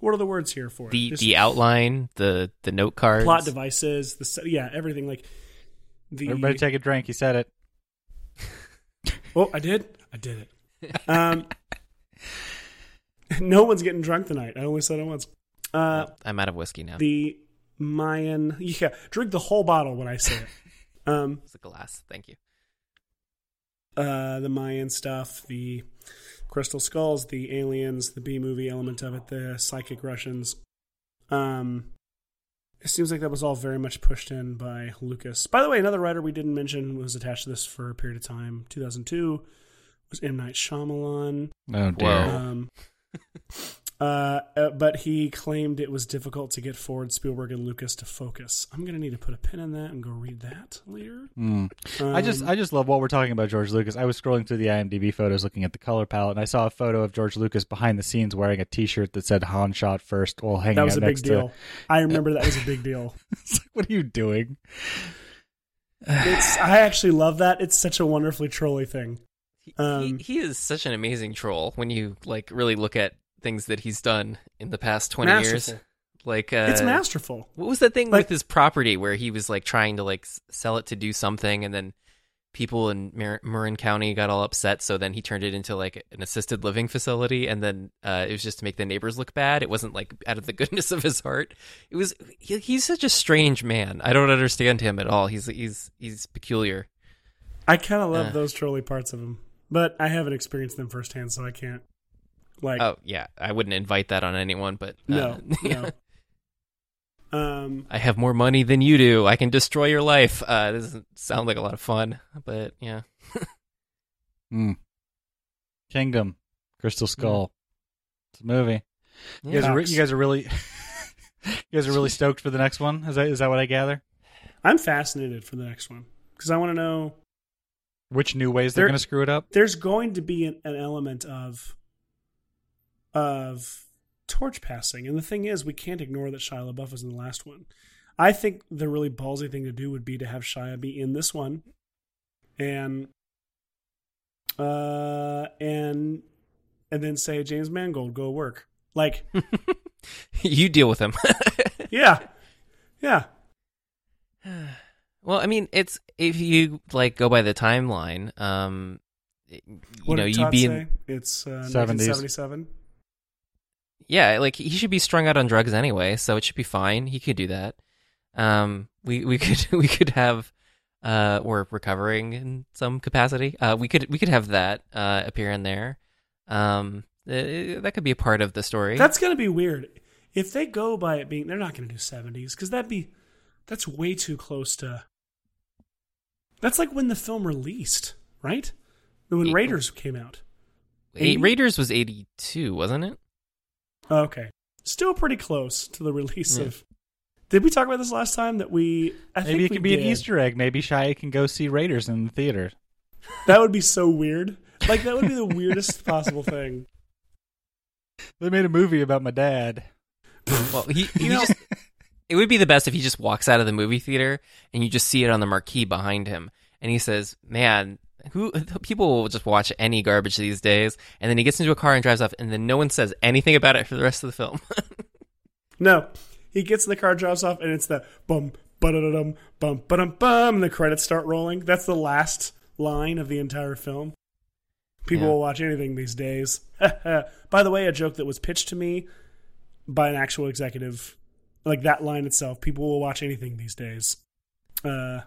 what are the words here for it? The Just the outline, the the note cards. plot devices. The yeah, everything like the. Everybody take a drink. He said it. oh, I did. I did it. Um, no one's getting drunk tonight. I only said it once. Uh, I'm out of whiskey now. the Mayan. Yeah, drink the whole bottle when I say it. Um, it's a glass. Thank you. uh, the Mayan stuff, the crystal skulls, the aliens, the B movie element of it, the psychic Russians. Um, it seems like that was all very much pushed in by Lucas. By the way, another writer we didn't mention was attached to this for a period of time. 2002 was M Night Shyamalan. Oh dear. Um, uh, uh, but he claimed it was difficult to get Ford, Spielberg, and Lucas to focus. I'm gonna need to put a pin in that and go read that later. Hmm. I just Um, I just love while we're talking about George Lucas. I was scrolling through the IMDb photos, looking at the color palette, and I saw a photo of George Lucas behind the scenes wearing a T-shirt that said "Han shot first while hanging that was out a big deal. to. I remember that was a big deal. It's like, what are you doing? It's I actually love that. It's such a wonderfully trolly thing. Um, he, he is such an amazing troll when you like really look at things that he's done in the past 20 years. Like uh, it's masterful. What was that thing Like- with his property where he was like trying to like sell it to do something, and then people in Mar- Marin County got all upset. So then he turned it into like an assisted living facility, and then uh, it was just to make the neighbors look bad. It wasn't like out of the goodness of his heart. It was. He, he's such a strange man. I don't understand him at all. He's he's he's peculiar. I kind of love Uh. those trolly parts of him, but I haven't experienced them firsthand, so I can't. Like, Oh yeah, I wouldn't invite that on anyone. But uh, no, no. Um, I have more money than you do. I can destroy your life. Uh, this doesn't sound like a lot of fun, but yeah. Hmm. Kingdom, Crystal Skull. It's a movie. You guys, are, re- you guys are really, you guys are really stoked for the next one. Is that is that what I gather? I'm fascinated for the next one because I want to know. Which new ways they're There- going to screw it up? There's going to be an, an element of of torch passing, and the thing is, we can't ignore that Shia LaBeouf was in the last one. I think the really ballsy thing to do would be to have Shia be in this one, and uh, and and then say James Mangold go work. Like, you deal with him. yeah, yeah. well, I mean, it's if you like go by the timeline, um, you What know, did you'd Todd be in. It's uh, 70s. 1977. Yeah, like he should be strung out on drugs anyway, so it should be fine. He could do that. Um, we we could we could have uh or recovering in some capacity. Uh, we could we could have that uh appear in there. Um, uh, that could be a part of the story. That's gonna be weird if they go by it being. They're not gonna do 70s because that'd be that's way too close to. That's like when the film released, right? When It- Raiders came out. Eight, Raiders was eighty two, wasn't it? Okay, still pretty close to the release Yeah. of. Did we talk about this last time? That we I Maybe think it we can be an. Easter egg. Maybe Shia can go see Raiders in the theater. That would be so weird. Like that would be the weirdest possible thing. They made a movie about my dad. Well, he, he You know- just it would be the best if he just walks out of the movie theater and you just see it on the marquee behind him and he says, "Man, who people will just watch any garbage these days." And then he gets into a car and drives off and then no one says anything about it for the rest of the film. No, he gets in the car, drives off, and it's the bum ba da dum bum ba dum bum, and the credits start rolling. That's the last line of the entire film. People Yeah. will watch anything these days. by the way, a joke that was pitched to me by an actual executive, like that line itself. People will watch anything these days. Uh,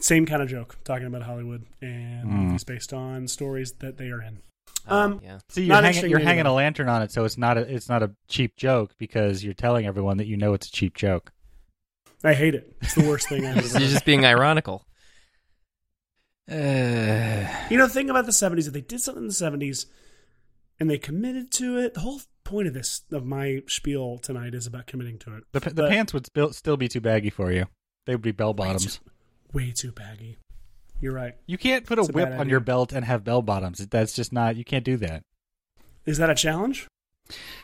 same kind of joke, talking about Hollywood and Mm. movies based on stories that they are in. Um, Um, yeah. See, you're hanging, you're hanging a lantern on it, so it's not a it's not a cheap joke because you're telling everyone that you know it's a cheap joke. I hate it. It's the worst thing I've ever You're just being ironical. Uh, You know, the thing about the seventies, if they did something in the seventies and they committed to it, the whole point of this of my spiel tonight is about committing to it. the the But- pants would still still be too baggy for you. They would be bell bottoms. Way too baggy. You're right. You can't put a It's a whip bad on your belt and have bell bottoms. That's just not. You can't do that. Is that a challenge?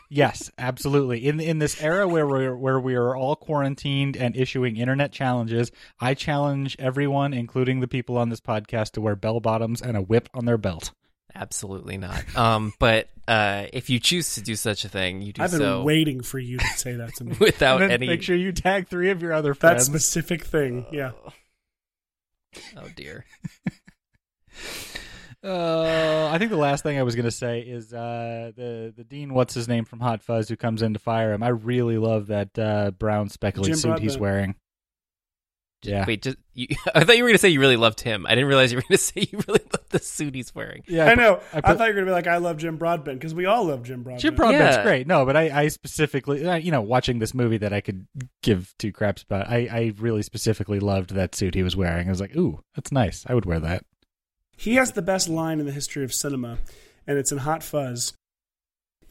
Yes, absolutely. In in this era where we're where we are all quarantined and issuing internet challenges, I challenge everyone, including the people on this podcast, to wear bell bottoms and a whip on their belt. Absolutely not. Um, but uh, if you choose to do such a thing, you do I've been so waiting for you to say that to me. without and then any. make sure you tag three of your other friends. that friends. specific thing. Yeah. Oh dear. Uh, I think the last thing I was going to say is uh, the the dean, what's his name from Hot Fuzz, who comes in to fire him. I really love that uh, brown speckly Jim suit he's wearing. Yeah, Wait, just you, I thought you were going to say you really loved him. I didn't realize you were going to say you really loved the suit he's wearing. yeah. I know. I I, thought you were gonna be like, I love Jim Broadbent because we all love Jim Broadbent. Jim Broadbent's Yeah. great. No, but I, I specifically, uh, you know, watching this movie that I could give two craps about, I, I really specifically loved that suit he was wearing. I was like, ooh, that's nice. I would wear that. He has the best line in the history of cinema, and it's in Hot Fuzz.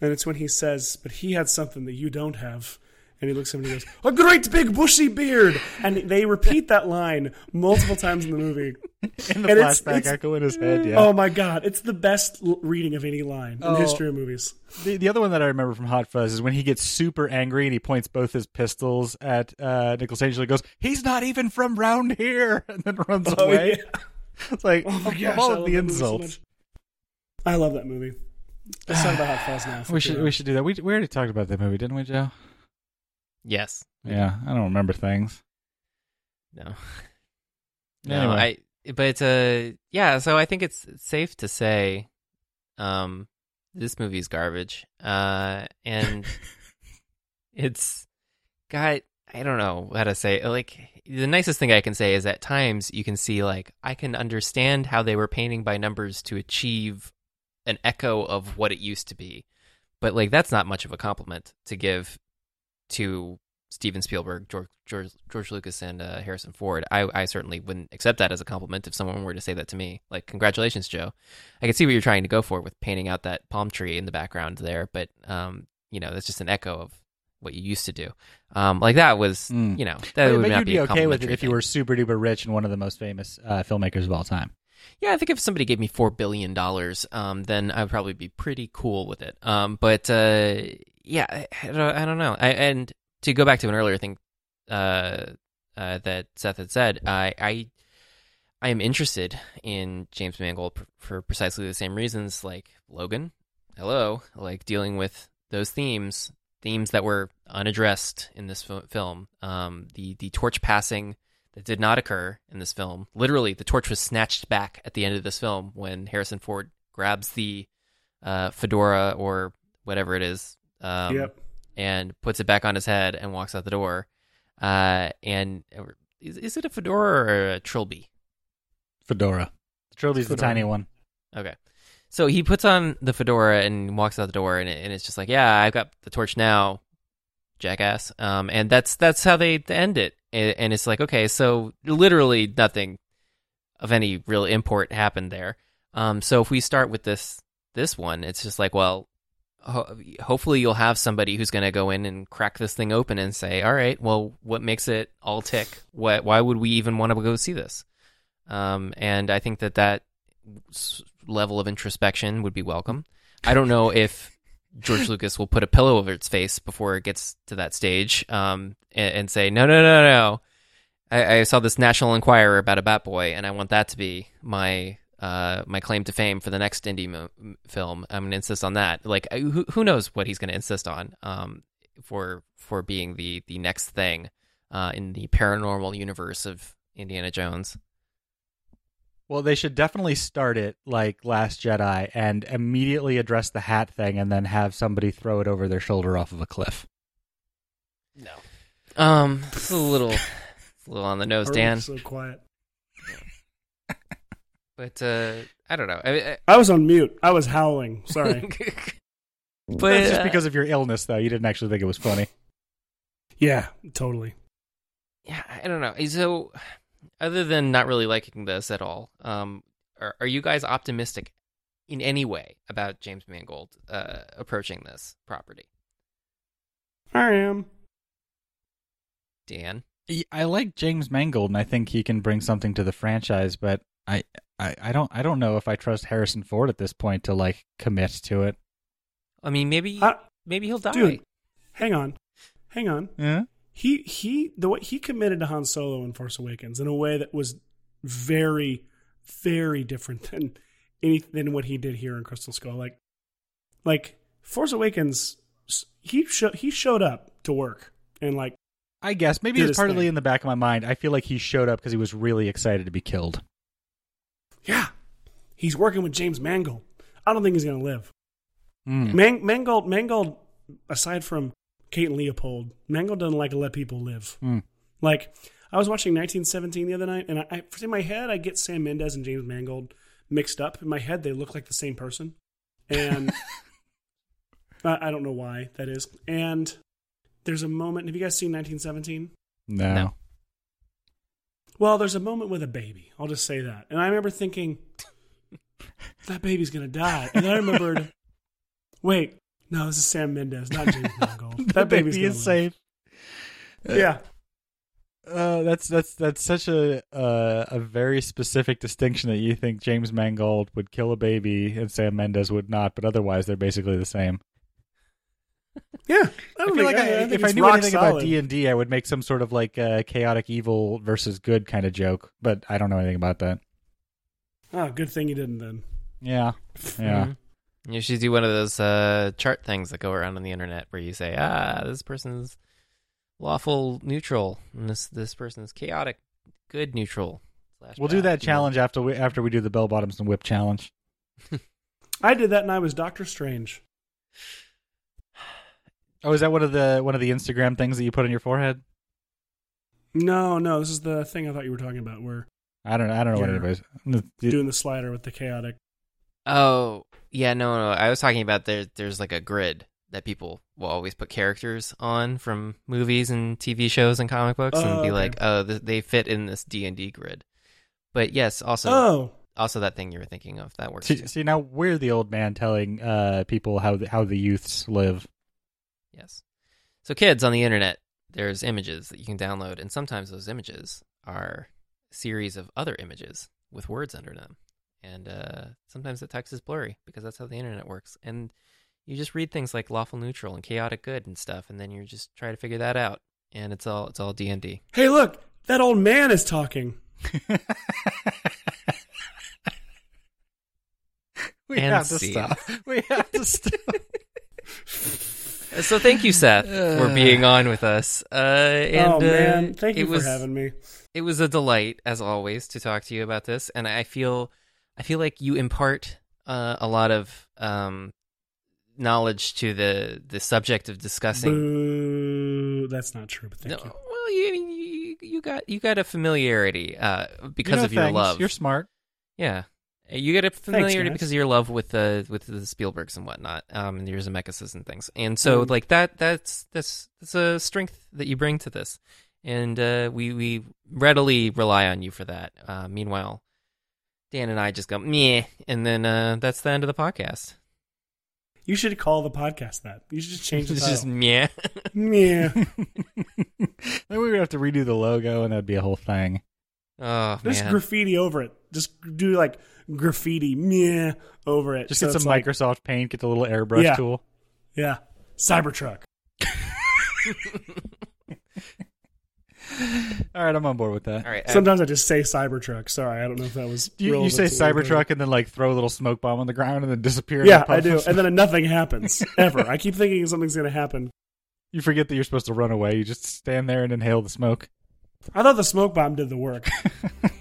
And it's when he says, But he had something that you don't have. And he looks at him and he goes, A great big bushy beard. And they repeat that line multiple times in the movie. In the And flashback it's- echo in his head, yeah. Oh my God. It's the best reading of any line in Oh. the history of movies. The, the other one that I remember from Hot Fuzz is when he gets super angry and he points both his pistols at uh, Nicholas Angel and goes, "He's not even from round here," and then runs Oh, away. yeah. It's like Oh my gosh, all of the movie so insults. I love that movie. Let's talk about Hot Fuzz now. we should we should do that. We we already talked about that movie, didn't we, Joe? Yes. Yeah, I don't remember things. No. No. Anyway. I. But uh, yeah. So I think it's safe to say, um, this movie's garbage. Uh, and it's got. I don't know how to say. Like the nicest thing I can say is at times you can see like I can understand how they were painting by numbers to achieve an echo of what it used to be, but like that's not much of a compliment to give to Steven Spielberg, George George, George Lucas, and uh, Harrison Ford. I, I certainly wouldn't accept that as a compliment if someone were to say that to me. Like, congratulations, Joe. I can see what you're trying to go for with painting out that palm tree in the background there, but um, you know, that's just an echo of what you used to do. Um, like that was, Mm. you know, that But, would but not you'd be, be okay with it if you were super duper rich and one of the most famous uh, filmmakers of all time. Yeah, I think if somebody gave me four billion dollars, um, then I'd probably be pretty cool with it. Um, but uh, yeah, I, don't, I don't know. I, and to go back to an earlier thing uh, uh, that Seth had said, I, I I am interested in James Mangold pr- for precisely the same reasons, like Logan hello, like dealing with those themes, themes that were unaddressed in this fil- film. Um, the the torch passing that did not occur in this film. Literally, the torch was snatched back at the end of this film when Harrison Ford grabs the uh, fedora or whatever it is, um, yep. and puts it back on his head and walks out the door. Uh, and is, is it a fedora or a trilby? Fedora. The trilogy's the tiny one. Okay. So he puts on the fedora and walks out the door, and, it, and it's just like, yeah, I've got the torch now, jackass. Um, and that's that's how they end it, and, and it's like, okay, so literally nothing of any real import happened there. Um, so if we start with this this one, it's just like, well, ho- hopefully you'll have somebody who's going to go in and crack this thing open and say, all right, well, what makes it all tick? What why would we even want to go see this? Um, and I think that that s- level of introspection would be welcome. I don't know if George Lucas will put a pillow over its face before it gets to that stage um, and, and say, no, no, no, no. I, I saw this National Enquirer about a Bat Boy, and I want that to be my uh, my claim to fame for the next Indy mo- film. I'm going to insist on that. Like, who, who knows what he's going to insist on um, for for being the the next thing uh, in the paranormal universe of Indiana Jones. Well, they should definitely start it like Last Jedi and immediately address the hat thing and then have somebody throw it over their shoulder off of a cliff. No. Um, it's a little, it's a little on the nose, Dan. So quiet. But uh, I don't know. I, I was on mute. I was howling. Sorry. But That's just uh, because of your illness, though. You didn't actually think it was funny. yeah, totally. yeah, I don't know. So, other than not really liking this at all, um, are, are you guys optimistic in any way about James Mangold uh, approaching this property? I am. Dan, I like James Mangold, and I think he can bring something to the franchise. But I, I, I don't, I don't know if I trust Harrison Ford at this point to like commit to it. I mean, maybe I- maybe he'll die. dude, hang on, hang on. Yeah. He he the way he committed to Han Solo in Force Awakens in a way that was very very different than any than what he did here in Crystal Skull. Like like Force Awakens, he sho- he showed up to work and like I guess maybe it's his partly thing. in the back of my mind. I feel like he showed up because he was really excited to be killed. Yeah, he's working with James Mangold. I don't think he's gonna live. Mm. Man- Mangold Mangold aside from Kate and Leopold, Mangold doesn't like to let people live. Mm. Like I was watching 1917 the other night, and I, I in my head I get Sam Mendes and James Mangold mixed up. In my head, they look like the same person, and I, I don't know why that is. And there's a moment. Have you guys seen 1917? No. No. Well, there's a moment with a baby. I'll just say that. And I remember thinking, that baby's gonna die. And I remembered, wait, no, this is Sam Mendes, not James Mangold. the that baby's baby is live. safe. Yeah. Uh, that's that's that's such a uh, a very specific distinction that you think James Mangold would kill a baby and Sam Mendes would not, but otherwise they're basically the same. Yeah. I, don't feel think- like I, think if I knew rock anything about. D and D, I would make some sort of like uh, chaotic evil versus good kind of joke, but I don't know anything about that. Oh, good thing you didn't then. Yeah, yeah. Mhm. You should do one of those uh, chart things that go around on the internet where you say, ah, this person's lawful neutral, and this this person's chaotic good neutral. slash We'll do that evil." challenge after we after we do the bell bottoms and whip challenge. I did that and I was Doctor Strange. Oh, is that one of the one of the Instagram things that you put on your forehead? No, no, this is the thing I thought you were talking about. We're I don't know. I don't know what Yeah. anybody's. doing the slider with the chaotic. Oh, yeah, no, no. I was talking about there. There's like a grid that people will always put characters on from movies and TV shows and comic books, and Oh, be okay. like, oh, th- they fit in this D and D grid. But yes, also, Oh, also that thing you were thinking of that works. See, too. see, now we're the old man telling uh, people how the, how the youths live. Yes. So, kids on the internet, there's images that you can download, and sometimes those images are a series of other images with words under them. And uh, sometimes the text is blurry because that's how the internet works. And you just read things like lawful neutral and chaotic good and stuff, and then you just try to figure that out. And it's all it's all D and D. hey, look, that old man is talking. we And have to scene. stop. We have to stop. So thank you, Seth, for being on with us. Uh, and, oh man, uh, thank you it for was, having me. It was a delight, as always, to talk to you about this, and I feel, I feel like you impart uh, a lot of um, knowledge to the the subject of discussing. Boo. That's not true, but thank No, you. well, you, you you got you got a familiarity uh, because You know of your things. love. You're smart. Yeah, you get a familiarity guys. because of your love with the with the Spielbergs and whatnot, um, and your Zemeckis and things. And so, Mm. like that, that's that's that's a strength that you bring to this, and uh, we we readily rely on you for that. Uh, meanwhile, Dan and I just go meh, and then uh, that's the end of the podcast. You should call the podcast that. You should just change the It's title. just meh. Yeah. then we would have to redo the logo, and that'd be a whole thing. Oh Just man, graffiti over it. Just do like graffiti meh over it. Just So get it's some like, Microsoft Paint, get the little airbrush Yeah. tool. Yeah. Cybertruck. All right, I'm on board with that. all right. uh, Sometimes I just say Cybertruck. Sorry, I don't know if that was. You, you say. Cybertruck and then like throw a little smoke bomb on the ground and then disappear. Yeah, I do. And then nothing happens ever. I keep thinking something's going to happen. You forget that you're supposed to run away. You just stand there and inhale the smoke. I thought the smoke bomb did the work.